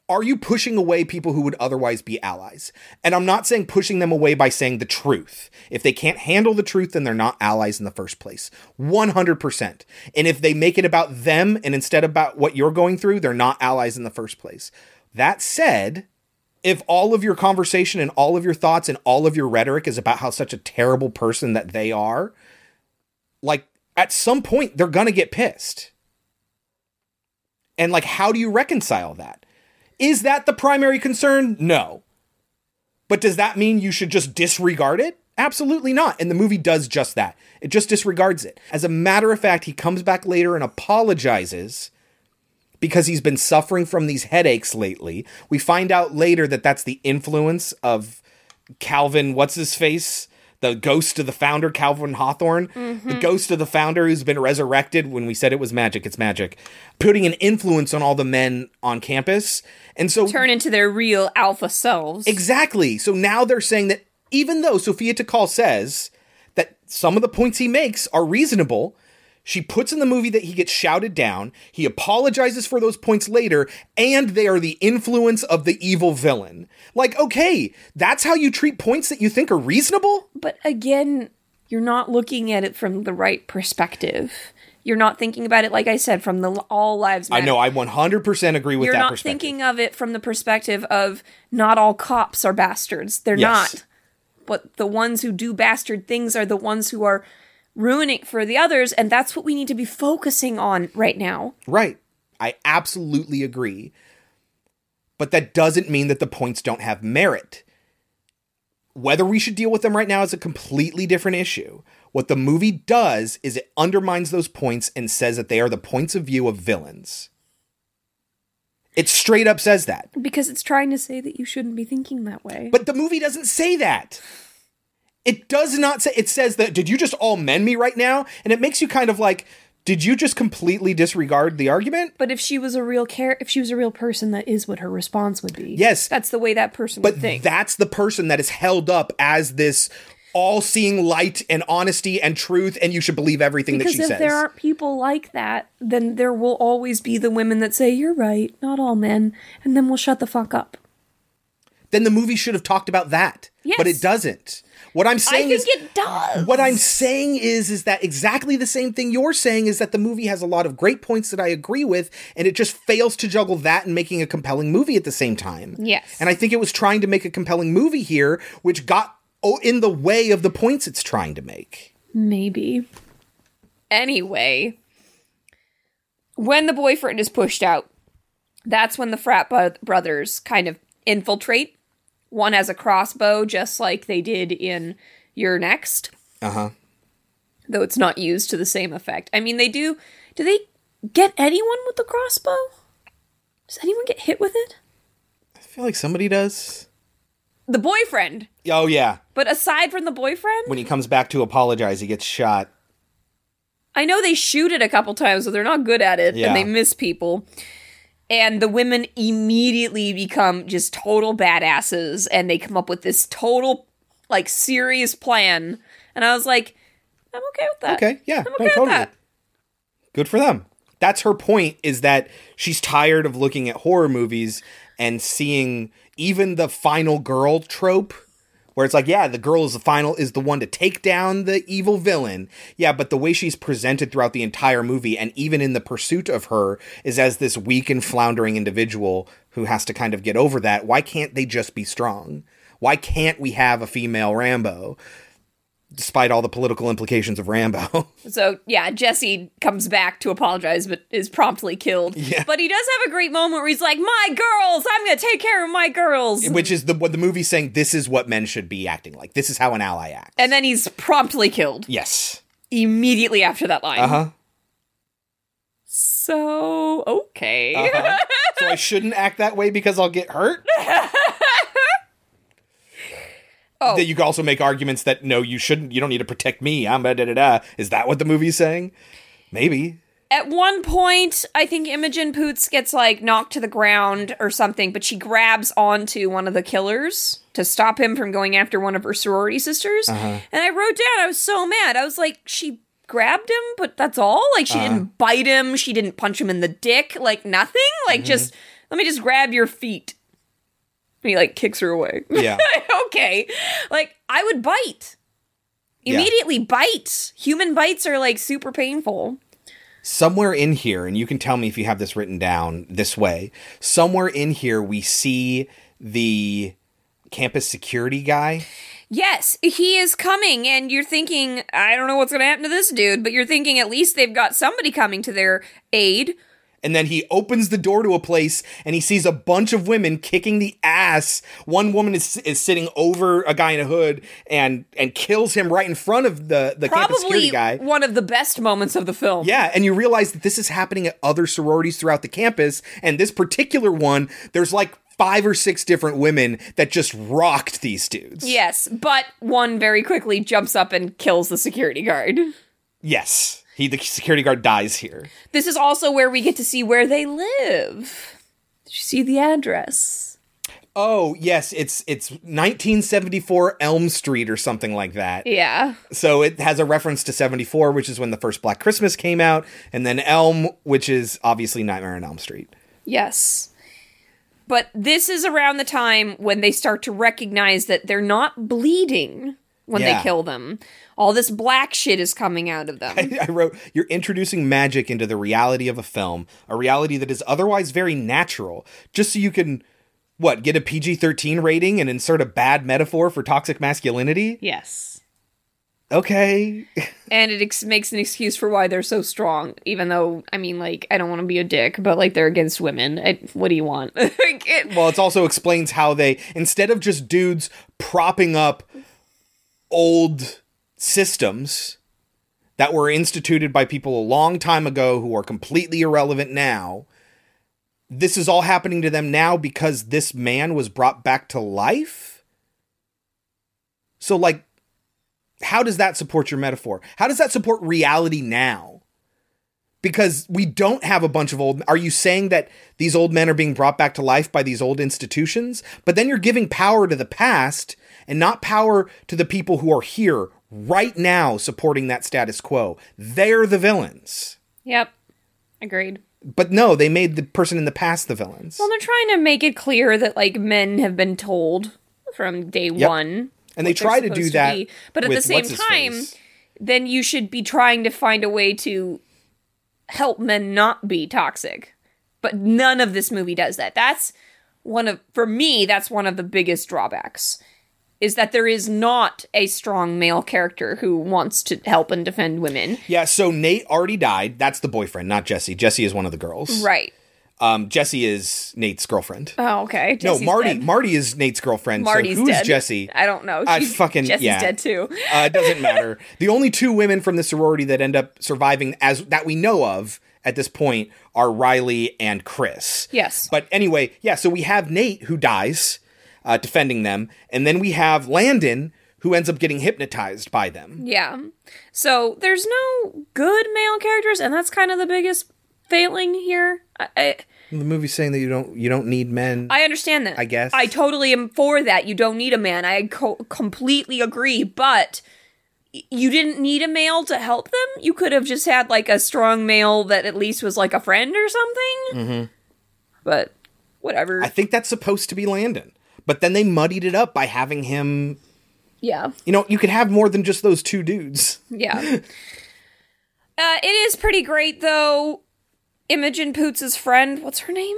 are you pushing away people who would otherwise be allies? And I'm not saying pushing them away by saying the truth. If they can't handle the truth, then they're not allies in the first place. 100%. And if they make it about them and instead about what you're going through, they're not allies in the first place. That said, if all of your conversation and all of your thoughts and all of your rhetoric is about how such a terrible person that they are, like at some point they're going to get pissed. And like how do you reconcile that? Is that the primary concern? No. But does that mean you should just disregard it? Absolutely not. And the movie does just that. It just disregards it. As a matter of fact, he comes back later and apologizes because he's been suffering from these headaches lately. We find out later that that's the influence of Calvin, what's his face? The ghost of the founder, Calvin Hawthorne, the mm-hmm. ghost of the founder who's been resurrected. When we said it was magic, it's magic. Putting an influence on all the men on campus. And so Turn into their real alpha selves. Exactly. So now they're saying that even though Sophia Takal says that some of the points he makes are reasonable, she puts in the movie that he gets shouted down, he apologizes for those points later, and they are the influence of the evil villain. Like, okay, that's how you treat points that you think are reasonable? But again, you're not looking at it from the right perspective. You're not thinking about it, like I said, from the all lives I know, I 100% agree with You're that not perspective. thinking of it from the perspective of not all cops are bastards. They're Yes. not. But the ones who do bastard things are the ones who are ruining for the others, and that's what we need to be focusing on right now. Right. I absolutely agree. But that doesn't mean that the points don't have merit. Whether we should deal with them right now is a completely different issue. What the movie does is it undermines those points and says that they are the points of view of villains. It straight up says that. Because it's trying to say that you shouldn't be thinking that way. But the movie doesn't say that. It does not say it says that did you just all men me right now? And it makes you kind of like did you just completely disregard the argument? But if she was a real care, if she was a real person, that is what her response would be. Yes. that's the way that person But would think. that's the person that is held up as this all-seeing light and honesty and truth, and you should believe everything because that she if says. there aren't people like that, then there will always be the women that say you're right, not all men, and then we'll shut the fuck up. then the movie should have talked about that. But it doesn't. What I'm saying think is it does. What I'm saying is is that exactly the same thing you're saying is that the movie has a lot of great points that I agree with and it just fails to juggle that and making a compelling movie at the same time. Yes. And I think it was trying to make a compelling movie here which got in the way of the points it's trying to make. Maybe. Anyway, when the boyfriend is pushed out, that's when the frat bu- brothers kind of infiltrate. One has a crossbow, just like they did in You're Next, Uh huh. though it's not used to the same effect. I mean, they do. Do they get anyone with the crossbow? Does anyone get hit with it? I feel like somebody does. The boyfriend. Oh yeah. But aside from the boyfriend, When he comes back to apologize, he gets shot. I know they shoot it a couple times, so they're not good at it, Yeah. and they miss people. And the women immediately become just total badasses, and they come up with this total, like, serious plan. And I was like, I'm okay with that. Okay, yeah, I'm no, okay with totally. that. Good for them. That's her point is that she's tired of looking at horror movies and seeing even the final girl trope where it's like, yeah, the girl is the final is the one to take down the evil villain. Yeah, but the way she's presented throughout the entire movie and even in the pursuit of her is as this weak and floundering individual who has to kind of get over that. Why can't they just be strong? Why can't we have a female Rambo? Despite all the political implications of Rambo. So, yeah, Jesse comes back to apologize, but is promptly killed. Yeah. But he does have a great moment where he's like, My girls, I'm going to take care of my girls. which is the what the movie's saying this is what men should be acting like this is how an ally acts and then he's promptly killed yes immediately after that line. uh-huh So, okay. uh-huh so i shouldn't act that way because i'll get hurt Oh. that you can also make arguments that no you shouldn't you don't need to protect me i'm da da da da is that what the movie's saying maybe At one point, I think Imogen Poots gets like knocked to the ground or something, but she grabs onto one of the killers to stop him from going after one of her sorority sisters. Uh-huh. And I wrote down, I was so mad. I was like, she grabbed him, but that's all? Like, she Uh-huh. didn't bite him, she didn't punch him in the dick, like nothing? Like, Mhm. just, let me just grab your feet. And he like kicks her away. Yeah. okay. Like, I would bite. Yeah. Immediately bite. Human bites are like super painful. somewhere in here and you can tell me if you have this written down this way somewhere in here we see the campus security guy Yes, he is coming, and you're thinking, I don't know what's going to happen to this dude, but you're thinking at least they've got somebody coming to their aid. And then he opens the door to a place and he sees a bunch of women kicking the ass. One woman is, is sitting over a guy in a hood and and kills him right in front of the the campus security guy. one of the best moments of the film. Yeah, and you realize that this is happening at other sororities throughout the campus, and this particular one, there's like five or six different women that just rocked these dudes. Yes, but one very quickly jumps up and kills the security guard. Yes. He the security guard dies here. This is also where we get to see where they live. Did you see the address? Oh, yes, it's it's 1974 Elm Street or something like that. Yeah. So it has a reference to 74, which is when the first Black Christmas came out, and then Elm, which is obviously Nightmare on Elm Street. Yes. But this is around the time when they start to recognize that they're not bleeding when Yeah. they kill them. All this black shit is coming out of them. I, I wrote, You're introducing magic into the reality of a film, a reality that is otherwise very natural, just so you can, what, get a PG 13 rating and insert a bad metaphor for toxic masculinity? yes. Okay. And it ex- makes an excuse for why they're so strong, even though, I mean, like, I don't want to be a dick, but, like, they're against women. I, what do you want? Like, it- Well, it also explains how they, instead of just dudes propping up old systems that were instituted by people a long time ago who are completely irrelevant now, this is all happening to them now because this man was brought back to life? So, like, how does that support your metaphor? How does that support reality now? because we don't have a bunch of old are you saying that these old men are being brought back to life by these old institutions but then you're giving power to the past and not power to the people who are here right now supporting that status quo they're the villains yep. Agreed. but no they made the person in the past the villains Well, they're trying to make it clear that, like, men have been told from day Yep. one. And they try to do that. But at the same time, then you should be trying to find a way to help men not be toxic. But none of this movie does that. That's one of, for me, that's one of the biggest drawbacks. Is that there is not a strong male character who wants to help and defend women. Yeah, so Nate already died. That's the boyfriend, not Jesse. Jesse is one of the girls. Right. Um, Jesse is Nate's girlfriend. Oh, okay. no, Marty. dead. Marty is Nate's girlfriend. Marty's so who's dead. Jesse? I don't know. I She's- fucking Jesse's yeah. dead too. uh, it doesn't matter. The only two women from the sorority that end up surviving, as that we know of at this point, are Riley and Chris. Yes. But anyway, yeah. So we have Nate who dies, uh, defending them, and then we have Landon who ends up getting hypnotized by them. Yeah. So there's no good male characters, and that's kind of the biggest failing here. I, I, The movie's saying that you don't you don't need men. I understand that. I guess. I totally am for that. You don't need a man. I co- completely agree. But you didn't need a male to help them. You could have just had like a strong male that at least was like a friend or something. mm-hmm. But whatever. I think that's supposed to be Landon, but then they muddied it up by having him. yeah. You know, you could have more than just those two dudes. Yeah. uh, it is pretty great though. Imogen Poots' friend, what's her name?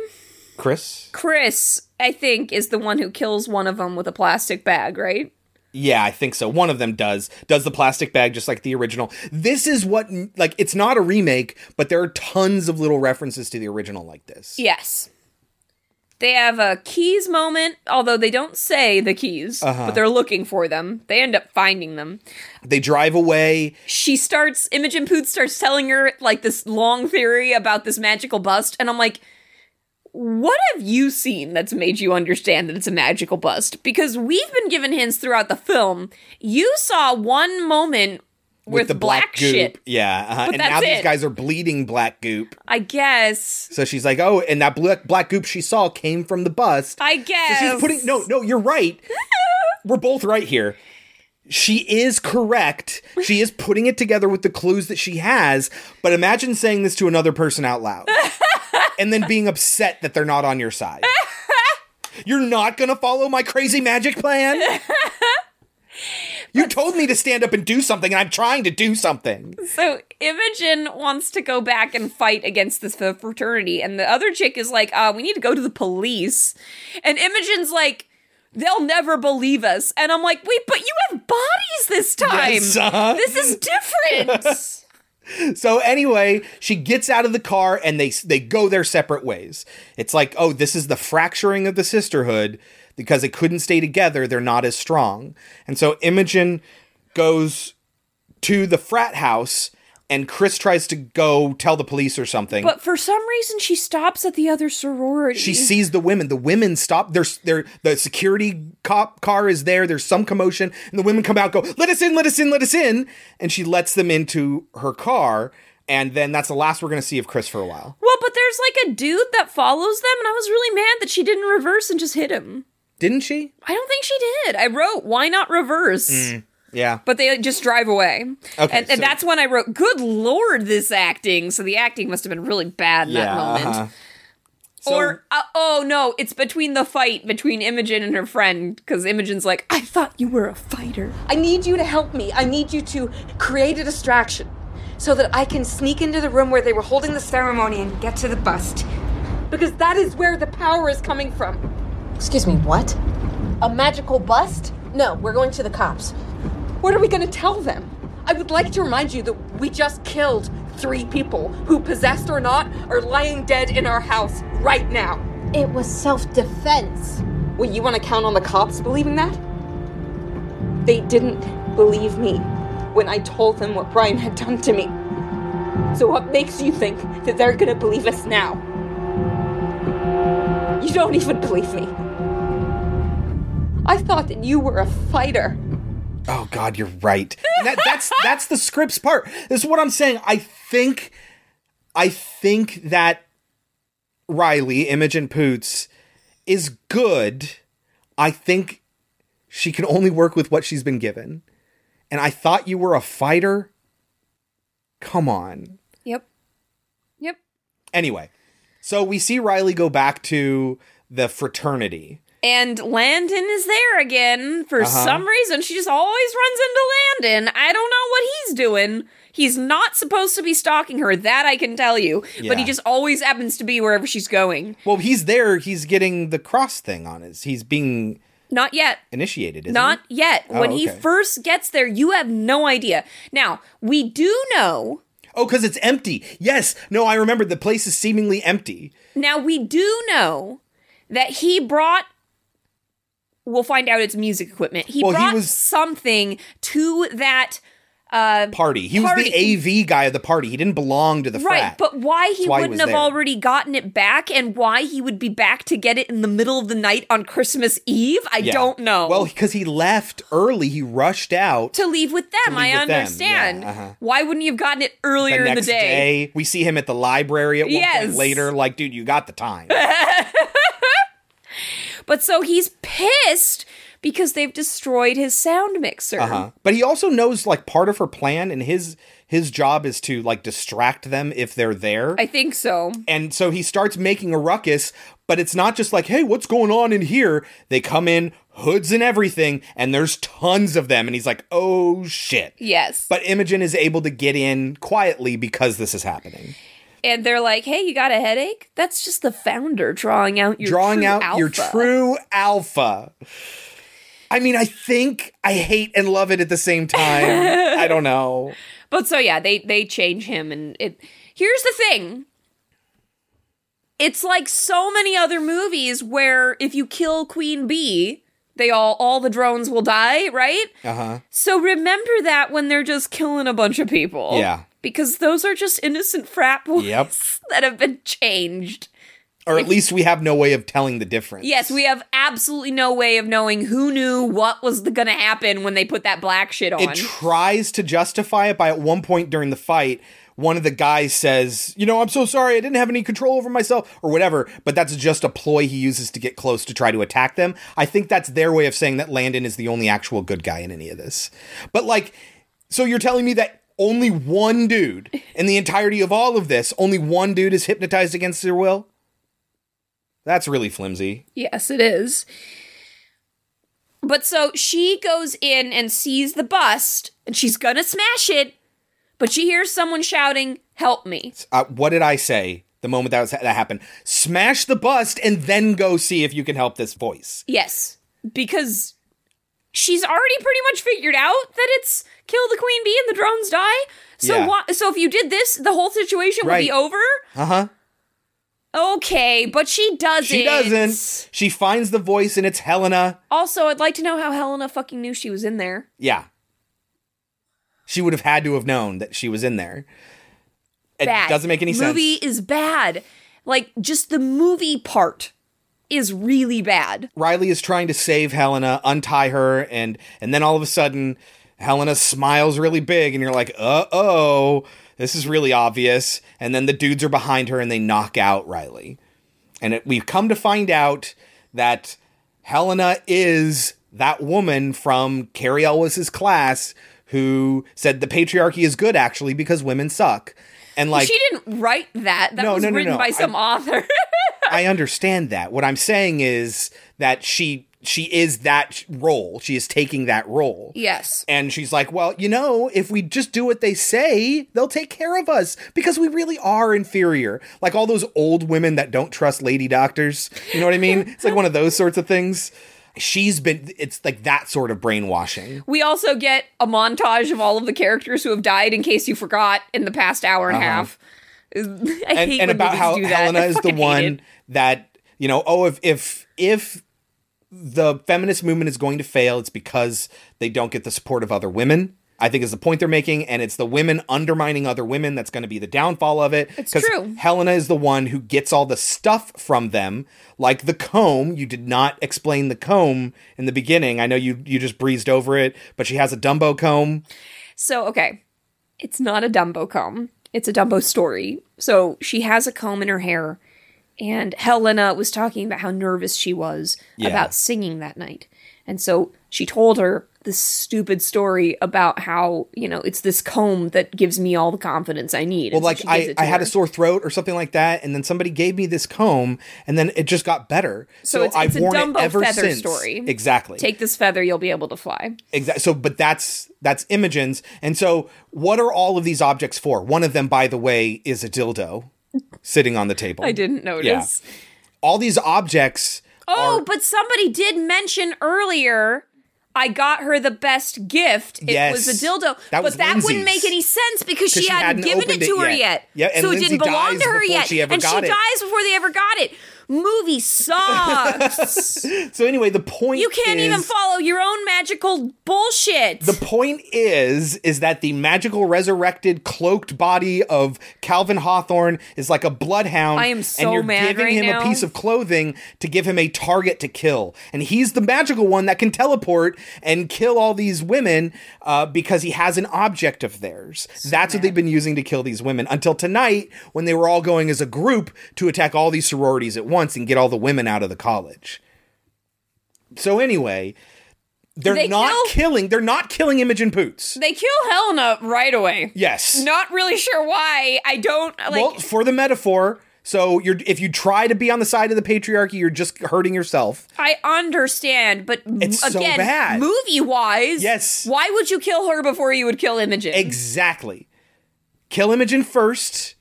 Chris. Chris, I think, is the one who kills one of them with a plastic bag, right? Yeah, I think so. One of them does does the plastic bag just like the original. This is what like it's not a remake, but there are tons of little references to the original like this. Yes. They have a keys moment, although they don't say the keys, Uh-huh. but they're looking for them. They end up finding them. They drive away. She starts, Imogen Poots starts telling her like this long theory about this magical bust, and I'm like, what have you seen that's made you understand that it's a magical bust? Because we've been given hints throughout the film. You saw one moment with, the black, goop. shit. Yeah, uh-huh. And now that's these guys are bleeding black goop. I guess. So she's like, "Oh, and that black black goop she saw came from the bust." I So guess. she's putting no, no, you're right. We're both right here. She is correct. She is putting it together with the clues that she has, but imagine saying this to another person out loud and then being upset that they're not on your side. You're not going to follow my crazy magic plan? You told me to stand up and do something, and I'm trying to do something. So Imogen wants to go back and fight against this fraternity, and the other chick is like, uh, we need to go to the police. And Imogen's like, they'll never believe us. And I'm like, wait, but you have bodies this time. Yes, uh-huh. This is different. So anyway, she gets out of the car and they they go their separate ways. It's like, oh, this is the fracturing of the sisterhood because it couldn't stay together. They're not as strong. And so Imogen goes to the frat house and Chris tries to go tell the police or something. but for some reason, she stops at the other sorority. she sees the women. The women stop. There's there. The security cop car is there. There's some commotion, and the women come out. Go, let us in, let us in, let us in. And she lets them into her car. And then that's the last we're going to see of Chris for a while. Well, but there's like a dude that follows them, and I was really mad that she didn't reverse and just hit him. Didn't she? I don't think she did. I wrote, why not reverse? Yeah. But they just drive away. Okay, and, and so- that's when I wrote, good lord, this acting. So the acting must have been really bad in that moment. uh-huh. So- or, uh, oh no, it's between the fight between Imogen and her friend, because Imogen's like, I thought you were a fighter. I need you to help me. I need you to create a distraction so that I can sneak into the room where they were holding the ceremony and get to the bust. Because that is where the power is coming from. Excuse me, what? A magical bust? No, we're going to the cops. What are we going to tell them? I would like to remind you that we just killed three people who, possessed or not, are lying dead in our house right now. It was self defense. Well, you want to count on the cops believing that? They didn't believe me when I told them what Brian had done to me. So, what makes you think that they're gonna believe us now? You don't even believe me. I thought that you were a fighter. Oh God, you're right. That, that's that's the script's part. This is what I'm saying. I think, I think that Riley, Imogen Poots, is good. I think she can only work with what she's been given. And I thought you were a fighter. Come on. Yep. Yep. Anyway, so we see Riley go back to the fraternity. And Landon is there again. For Uh-huh. some reason, she just always runs into Landon. I don't know what he's doing. He's not supposed to be stalking her, that I can tell you. But he just always happens to be wherever she's going. Well, he's there. He's getting the cross thing on his. He's being Not yet. initiated, Not yet. Oh, when he first gets there, you have no idea. Now, we do know. Oh, because it's empty. Yes. No, I remember the place is seemingly empty. Now, we do know that he brought. We'll find out it's music equipment. He Well, he brought was- something to that uh, Party. He was the AV guy of the party. He didn't belong to the right, frat. but why he why wouldn't was have there. already gotten it back and why he would be back to get it in the middle of the night on Christmas Eve, I Yeah. don't know. Well, because he left early, he rushed out. to leave with them, leave I with them, understand. yeah, uh-huh. Why wouldn't you have gotten it earlier the in the next day? we see him at the library at one Yes. point later. Like, dude, you got the time. But so he's pissed because they've destroyed his sound mixer. Uh-huh. But he also knows like part of her plan, and his his job is to like distract them if they're there. I think so. and so he starts making a ruckus, but it's not just like, hey, what's going on in here? They come in, hoods and everything, and there's tons of them. And he's like, oh shit. Yes. But Imogen is able to get in quietly because this is happening. And they're like, hey, you got a headache? That's just the founder drawing out your Drawing out your true alpha. I mean, I think I hate and love it at the same time. I don't know. But so yeah, they they change him and it here's the thing. It's like so many other movies where if you kill Queen Bee, they all all the drones will die, right? Uh-huh. So remember that when they're just killing a bunch of people. Yeah. Because those are just innocent frat boys Yep. that have been changed. Or at least we have no way of telling the difference. Yes, we have absolutely no way of knowing who knew what was going to happen when they put that black shit on. It tries to justify it by at one point during the fight, one of the guys says, You know, I'm so sorry, I didn't have any control over myself, or whatever, but that's just a ploy he uses to get close to try to attack them. I think that's their way of saying that Landon is the only actual good guy in any of this. But, like, so you're telling me that only one dude in the entirety of all of this, only one dude is hypnotized against their will? That's really flimsy. Yes, it is. But so she goes in and sees the bust, and she's gonna smash it, but she hears someone shouting, Help me. Uh, what did I say the moment that was that happened? Smash the bust and then go see if you can help this voice. Yes, because she's already pretty much figured out that it's kill the queen bee and the drones die. So Yeah. why, so if you did this, the whole situation would be over? Uh huh. Okay, but she doesn't. She doesn't. She finds the voice and it's Helena. Also, I'd like to know how Helena fucking knew she was in there. Yeah. She would have had to have known that she was in there. It bad. doesn't make any sense. Movie is bad. Like just the movie part is really bad. Riley is trying to save Helena, untie her, and and then all of a sudden, Helena smiles really big, and you're like, uh oh, this is really obvious. And then the dudes are behind her, and they knock out Riley. And it, we've come to find out that Helena is that woman from Cary Elwes's class who said the patriarchy is good actually because women suck. And like she didn't write that. That No, was no, no, written by some author. I understand that. What I'm saying is that she she is that role. She is taking that role. yes. And she's like, "Well, you know, if we just do what they say, they'll take care of us because we really are inferior. Like all those old women that don't trust lady doctors. You know what I mean? It's like one of those sorts of things. She's been it's like that sort of brainwashing. We also get a montage of all of the characters who have died in case you forgot in the past hour and a Uh-huh. half. I and, hate and about how. Helena is the one it. that you know. Oh, if if if the feminist movement is going to fail, it's because they don't get the support of other women. I think is the point they're making, and it's the women undermining other women that's going to be the downfall of it. It's true. Helena is the one who gets all the stuff from them, like the comb. You did not explain the comb in the beginning. I know you you just breezed over it, but she has a Dumbo comb. So, okay. It's not a Dumbo comb. It's a Dumbo story. So she has a comb in her hair, and Helena was talking about how nervous she was Yeah. about singing that night. And so she told her this stupid story about how, you know, it's this comb that gives me all the confidence I need. Well, And so like she I, I had a sore throat or something like that, and then somebody gave me this comb, and then it just got better. So, So, it's, I've it's a worn it ever feather since. story. Exactly. Take this feather, you'll be able to fly. Exactly. So, but that's that's Imogen's, and so what are all of these objects for? One of them, by the way, is a dildo sitting on the table. I didn't notice. Yeah. All these objects Oh, are- but somebody did mention earlier. I got her the best gift. It Yes. was a dildo. That but was that wouldn't make any sense because she, she hadn't, hadn't given it to it her yet. yet. Yeah, and so Lindsay it didn't belong to her yet. she and she it. dies before they ever got it. Movie sucks. so anyway, the point you can't even follow your own magical bullshit. The point is, is that the magical resurrected cloaked body of Calvin Hawthorne is like a bloodhound. I am so and you're mad giving right him now. a piece of clothing to give him a target to kill, and he's the magical one that can teleport and kill all these women uh, because he has an object of theirs. That's what they've been using to kill these women until tonight when they were all going as a group to attack all these sororities at once and get all the women out of the college. So anyway. They're They not kill- killing. They're not killing Imogen Poots. they kill Helena right away. Yes. Not really sure why. I don't like. well, for the metaphor. So you're if you try to be on the side of the patriarchy, you're just hurting yourself. I understand, but It's so again, bad. movie wise, Yes. Why would you kill her before you would kill Imogen? Exactly. Kill Imogen first,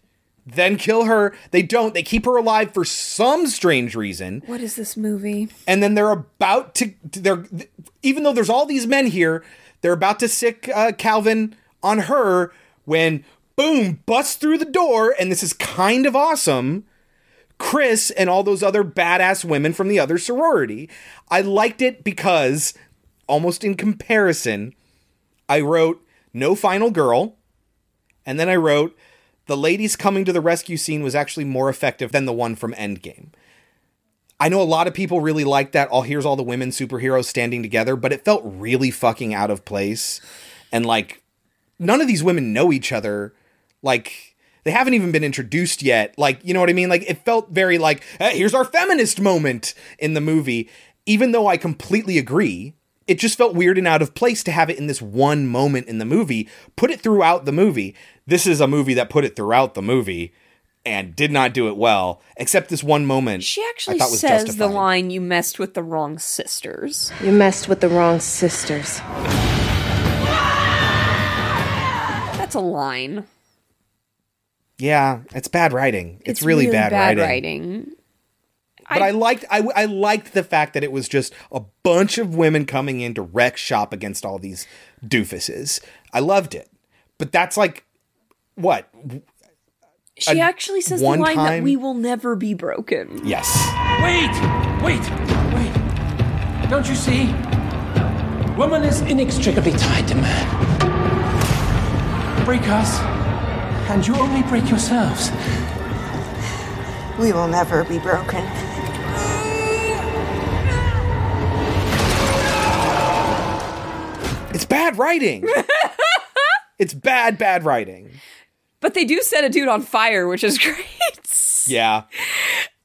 then kill her. They don't. They keep her alive for some strange reason. what is this movie? and then they're about to they're even though there's all these men here they're about to sic uh, calvin on her when boom busts through the door and this is kind of awesome chris and all those other badass women from the other sorority i liked it because almost in comparison i wrote no final girl and then i wrote the ladies coming to the rescue scene was actually more effective than the one from endgame I know a lot of people really like that. All here's all the women superheroes standing together, but it felt really fucking out of place. And like, none of these women know each other. Like, they haven't even been introduced yet. Like, you know what I mean? Like, it felt very like, "Hey, here's our feminist moment in the movie. Even though I completely agree, it just felt weird and out of place to have it in this one moment in the movie. Put it throughout the movie. This is a movie that put it throughout the movie and did not do it well, except this one moment. She actually I thought was says justified. the line, "You messed with the wrong sisters." You messed with the wrong sisters. That's a line. Yeah, it's bad writing. It's, really, bad, writing. writing. But I, liked I, I liked the fact that it was just a bunch of women coming in to wreck shop against all these doofuses. I loved it. But that's like what? She actually says the one line that we will never be broken. Yes. Wait! Wait! Wait! Don't you see? Woman is inextricably tied to man. Break us, and you only break yourselves. We will never be broken. It's bad writing. it's bad, bad writing. But they do set a dude on fire, which is great. Yeah.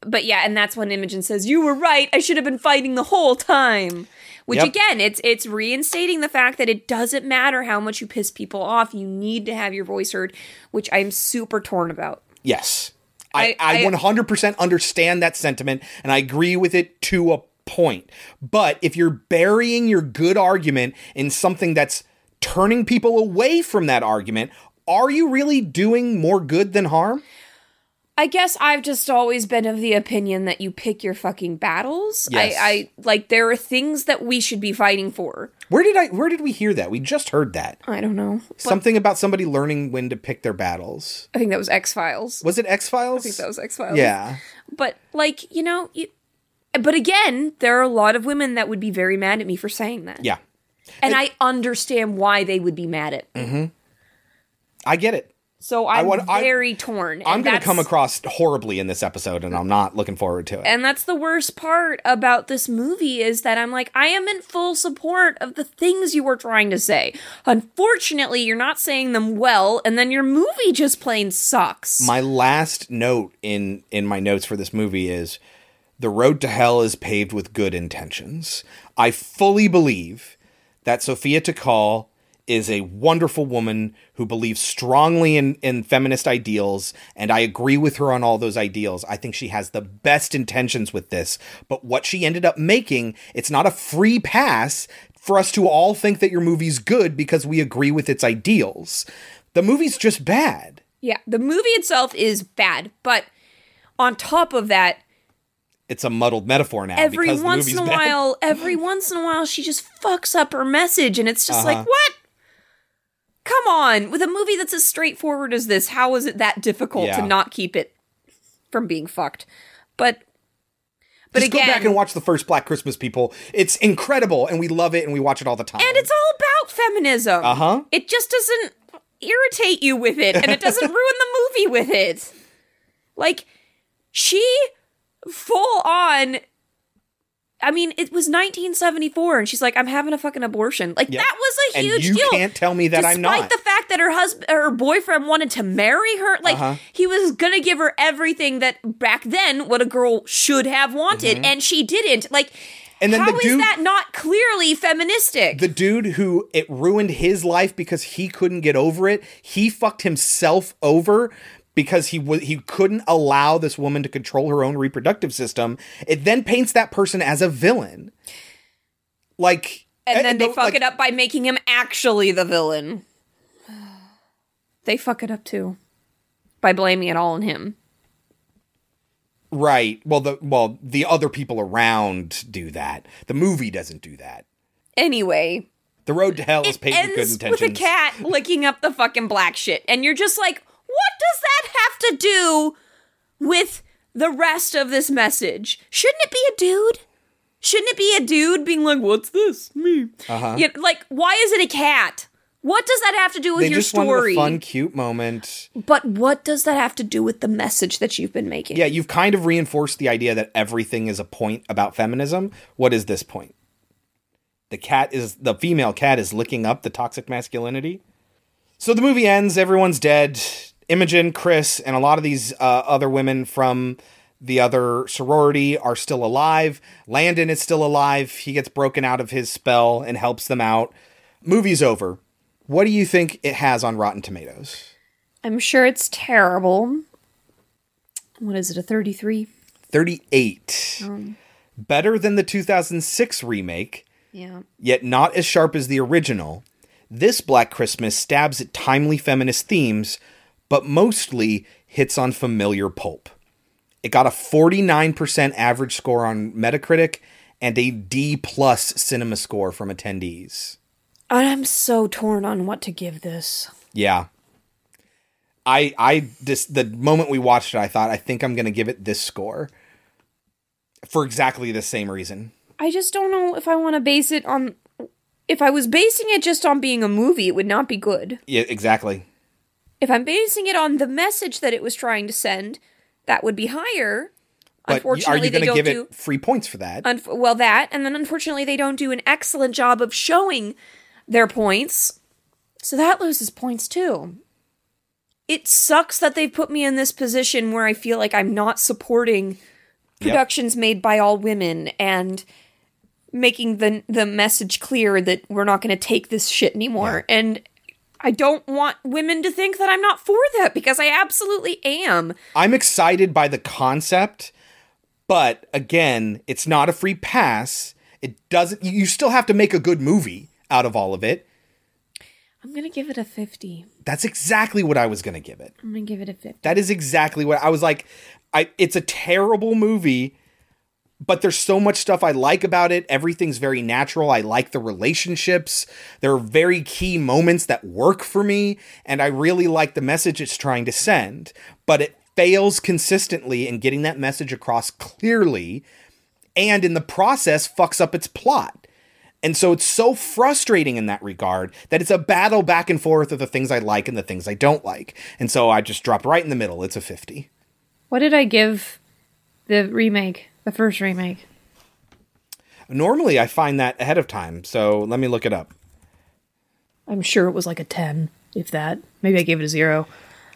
but yeah, and that's when Imogen says, "You were right. I should have been fighting the whole time." Which Yep. again, it's it's reinstating the fact that it doesn't matter how much you piss people off. You need to have your voice heard, which I'm super torn about. Yes. I, I, I- 100% understand that sentiment and I agree with it to a point. But if you're burying your good argument in something that's turning people away from that argument, are you really doing more good than harm? I guess I've just always been of the opinion that you pick your fucking battles. Yes. I, I like there are things that we should be fighting for. Where did I where did we hear that? We just heard that. I don't know. But Something about somebody learning when to pick their battles. I think that was X Files. Was it X-Files? I think that was X Files. Yeah. But like, you know, you, but again, there are a lot of women that would be very mad at me for saying that. Yeah. And I understand why they would be mad at me. Mhm. I get it. So I'm want- I- very torn. I'm going to come across horribly in this episode and I'm not looking forward to it. And that's the worst part about this movie is that I'm like, I am in full support of the things you were trying to say. Unfortunately, you're not saying them well, and then your movie just plain sucks. My last note in in my notes for this movie is the road to hell is paved with good intentions. I fully believe that Sophia Takal is a wonderful woman who believes strongly in, in feminist ideals, and I agree with her on all those ideals. I think she has the best intentions with this, but what she ended up making, it's not a free pass for us to all think that your movie's good because we agree with its ideals. The movie's just bad. Yeah, the movie itself is bad, but on top of that, it's a muddled metaphor now. every once in a bad. while, every once in a while, she just fucks up her message, and it's just Uh-huh. like, what? Come on, with a movie that's as straightforward as this, how is it that difficult Yeah. to not keep it from being fucked? But, but Just again, go back and watch the first Black Christmas, people. It's incredible, and we love it, and we watch it all the time. and it's all about feminism. Uh huh. It just doesn't irritate you with it, and it doesn't ruin the movie with it. Like, she full on. I mean, it was 1974, and she's like, "I'm having a fucking abortion." Like Yep. that was a And huge you deal. You can't tell me that I'm not. Despite the fact that her husband, her boyfriend, wanted to marry her, like Uh-huh. he was gonna give her everything that back then what a girl should have wanted, Mhm. and she didn't. Like, And then how the is dude- that not clearly feministic? the dude who it ruined his life because he couldn't get over it. He fucked himself over because he was he couldn't allow this woman to control her own reproductive system. It then paints that person as a villain. Like and eh, then they the- fuck like- it up by making him actually the villain. They fuck it up too by blaming it all on him. Right. Well, the well the other people around do that. The movie doesn't do that. Anyway, The road to hell is paved with good intentions. with a cat licking up the fucking black shit, and you're just like, what does that have to do with the rest of this message? Shouldn't it be a dude? Shouldn't it be a dude being like, "What's this? Me?" Uh-huh. Yeah, like, why is it a cat? What does that have to do with they your just story? wanted a fun, cute moment. But what does that have to do with the message that you've been making? Yeah, you've kind of reinforced the idea that everything is a point about feminism. What is this point? The cat is the female cat is licking up the toxic masculinity. So the movie ends, everyone's dead. Imogen, Chris, and a lot of these uh, other women from the other sorority are still alive. Landon is still alive. He gets broken out of his spell and helps them out. Movie's over. What do you think it has on Rotten Tomatoes? I'm sure it's terrible. What is it, a 33? 38. Um, Better than the 2006 remake, yeah. yet not as sharp as the original. This Black Christmas stabs at timely feminist themes, but mostly hits on familiar pulp. It got a 49% average score on Metacritic and a D plus cinema score from attendees. I'm so torn on what to give this. Yeah. I I just the moment we watched it, I thought I think I'm gonna give it this score. For exactly the same reason. I just don't know if I want to base it on. If I was basing it just on being a movie, it would not be good. Yeah, exactly. If I'm basing it on the message that it was trying to send, that would be higher. But unfortunately, are you they gonna don't give do. it free points for that? Unf- well, that, and then unfortunately, they don't do an excellent job of showing their points. So that loses points too. It sucks that they've put me in this position where I feel like I'm not supporting Yep. productions made by all women and making the the message clear that we're not going to take this shit anymore. And I don't want women to think that I'm not for that because I absolutely am. I'm excited by the concept, but again, it's not a free pass. It doesn't you still have to make a good movie out of all of it. I'm going to give it a 50. That's exactly what I was going to give it. I'm going to give it a 50. That is exactly what I was like. I it's a terrible movie, but there's so much stuff I like about it. Everything's very natural. I like the relationships. There are very key moments that work for me, and I really like the message it's trying to send. But it fails consistently in getting that message across clearly, and in the process fucks up its plot. And so it's so frustrating in that regard that it's a battle back and forth of the things I like and the things I don't like. And so I just dropped right in the middle. It's a 50. What did I give the remake, the first remake? Normally I find that ahead of time, so let me look it up. I'm sure it was like a 10, if that. Maybe I gave it a 0.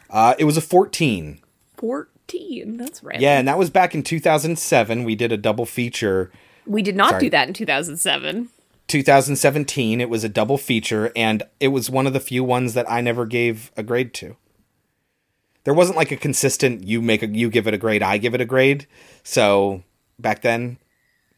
Uh, it was a 14. 14. That's right. Yeah, and that was back in 2007. We did a double feature. We did not Sorry. do that in 2007. 2017, it was a double feature, and it was one of the few ones that I never gave a grade to. There wasn't like a consistent you make a you give it a grade, I give it a grade. So back then,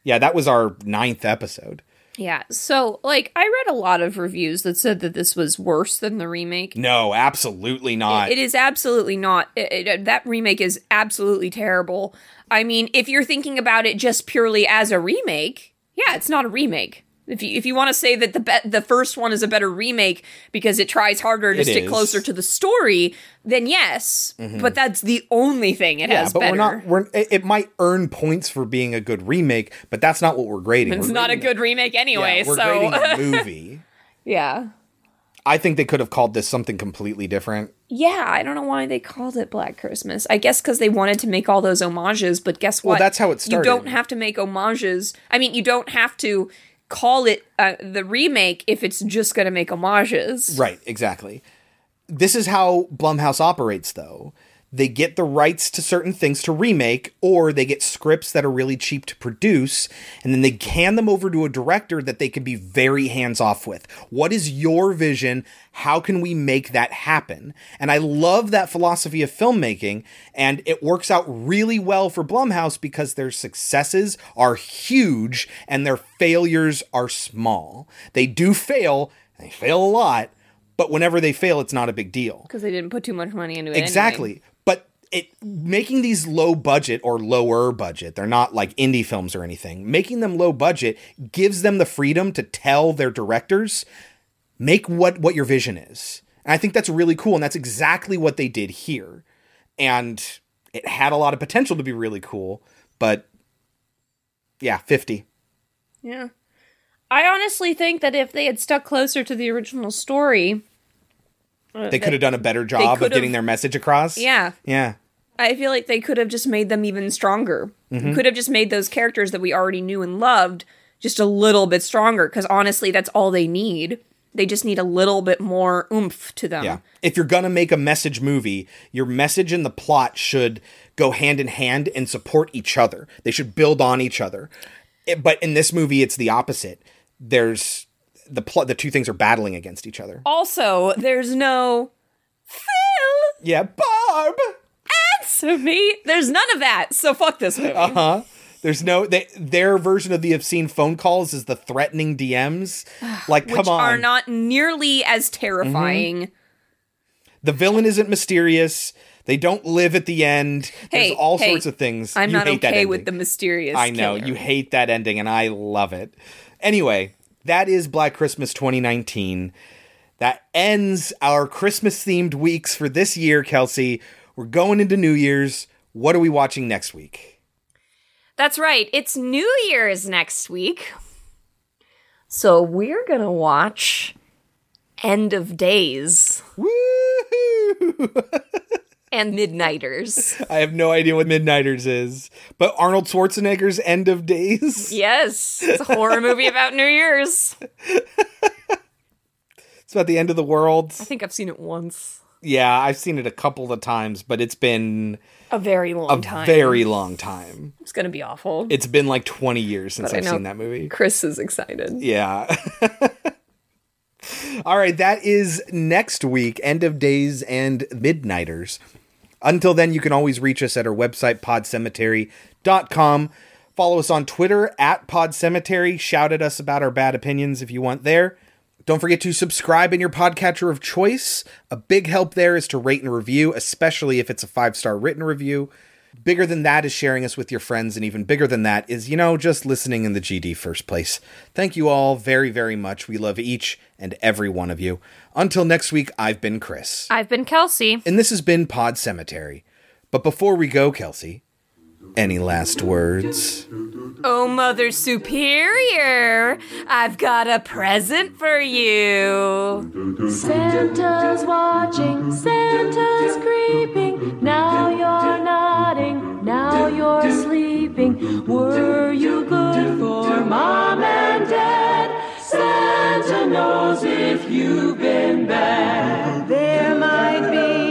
yeah, that was our ninth episode. Yeah. So, like, I read a lot of reviews that said that this was worse than the remake. No, absolutely not. It is absolutely not. It- it- uh, that remake is absolutely terrible. I mean, if you're thinking about it just purely as a remake, yeah, it's not a remake. If you if you want to say that the be- the first one is a better remake because it tries harder to It stick is. closer to the story, then yes. Mhm. But that's the only thing it yeah, has but better. we're not. We're it, might earn points for being a good remake, but that's not what we're grading. it's We're not a good remake anyway. yeah, we're so grading a movie. yeah. I think they could have called this something completely different. Yeah, I don't know why they called it Black Christmas. I guess because they wanted to make all those homages, but guess what? Well, that's how it started. You don't have to make homages. I mean, you don't have to call it uh, the remake if it's just going to make homages. Right, exactly. This is how Blumhouse operates, though. They get the rights to certain things to remake, or they get scripts that are really cheap to produce, and then they hand them over to a director that they can be very hands off with. What is your vision? How can we make that happen? And I love that philosophy of filmmaking, and it works out really well for Blumhouse because their successes are huge and their failures are small. They do fail, they fail a lot, but whenever they fail, it's not a big deal. Because they didn't put too much money into it. Exactly. But it making these low budget or lower budget, they're not like indie films or anything. Making them low budget gives them the freedom to tell their directors make what what your vision is. And I think that's really cool and that's exactly what they did here. And it had a lot of potential to be really cool, but yeah, 50. Yeah. I honestly think that if they had stuck closer to the original story, They could have done a better job of getting their message across. Yeah. Yeah. I feel like they could have just made them even stronger. Mhm. Could have just made those characters that we already knew and loved just a little bit stronger. Because honestly, that's all they need. They just need a little bit more oomph to them. Yeah. If you're going to make a message movie, your message and the plot should go hand in hand and support each other. They should build on each other. It- but in this movie, it's the opposite. There's the plot, the two things are battling against each other. Also, there's no Phil. Yeah, Barb. Answer me. There's none of that. So fuck this movie. Uh huh. There's no they, their version of the obscene phone calls is the threatening DMs. Like, come which on. are not nearly as terrifying. the villain isn't mysterious. They don't live at the end. Hey, There's all hey, sorts of things. I'm You not okay with the mysterious. I know killer. you hate that ending, and I love it. Anyway, that is Black Christmas 2019. That ends our Christmas themed weeks for this year, Kelsey. We're going into New Year's. What are we watching next week? That's right. It's New Year's next week. So we're going to watch End of Days. and Midnighters. I have no idea what Midnighters is, but Arnold Schwarzenegger's End of Days. Yes, it's a horror movie about New Year's. It's about the end of the world. I think I've seen it once. Yeah, I've seen it a couple of times, but it's been A very long a time. very long time. It's going to be awful. It's been like 20 years since But I I've know seen that movie. Chris is excited. Yeah. All right, that is next week, End of Days and Midnighters. Until then, you can always reach us at our website, podcemetery.com. Follow us on Twitter at podcemetery. Shout at us about our bad opinions if you want there. Don't forget to subscribe in your podcatcher of choice. A big help there is to rate and review, especially if it's a five star written review. Bigger than that is sharing us with your friends, and even bigger than that is, you know, just listening in the GD first place. Thank you all very, very much. We love each and every one of you. Until next week, I've been Chris. I've been Kelsey. And this has been Pod Cemetery. But before we go, Kelsey, any last words? Oh, Mother Superior, I've got a present for you. Santa's watching, Santa's creeping. Now you're nodding, now you're sleeping. Were you good for mom and dad? Santa knows if you've been bad. There might be a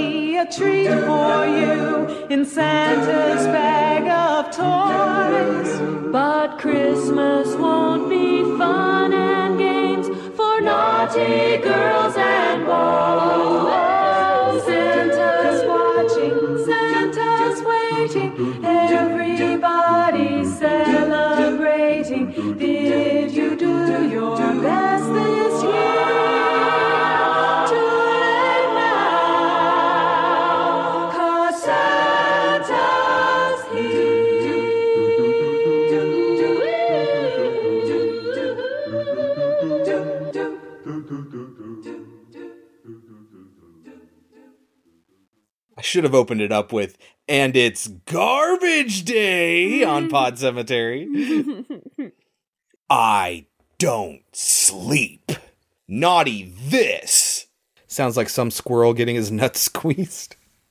treat for you in Santa's bag of toys. But Christmas won't be fun and games for naughty girls and boys. Should have opened it up with, and it's garbage day on mm. Pod Cemetery. I don't sleep. Naughty this. Sounds like some squirrel getting his nuts squeezed.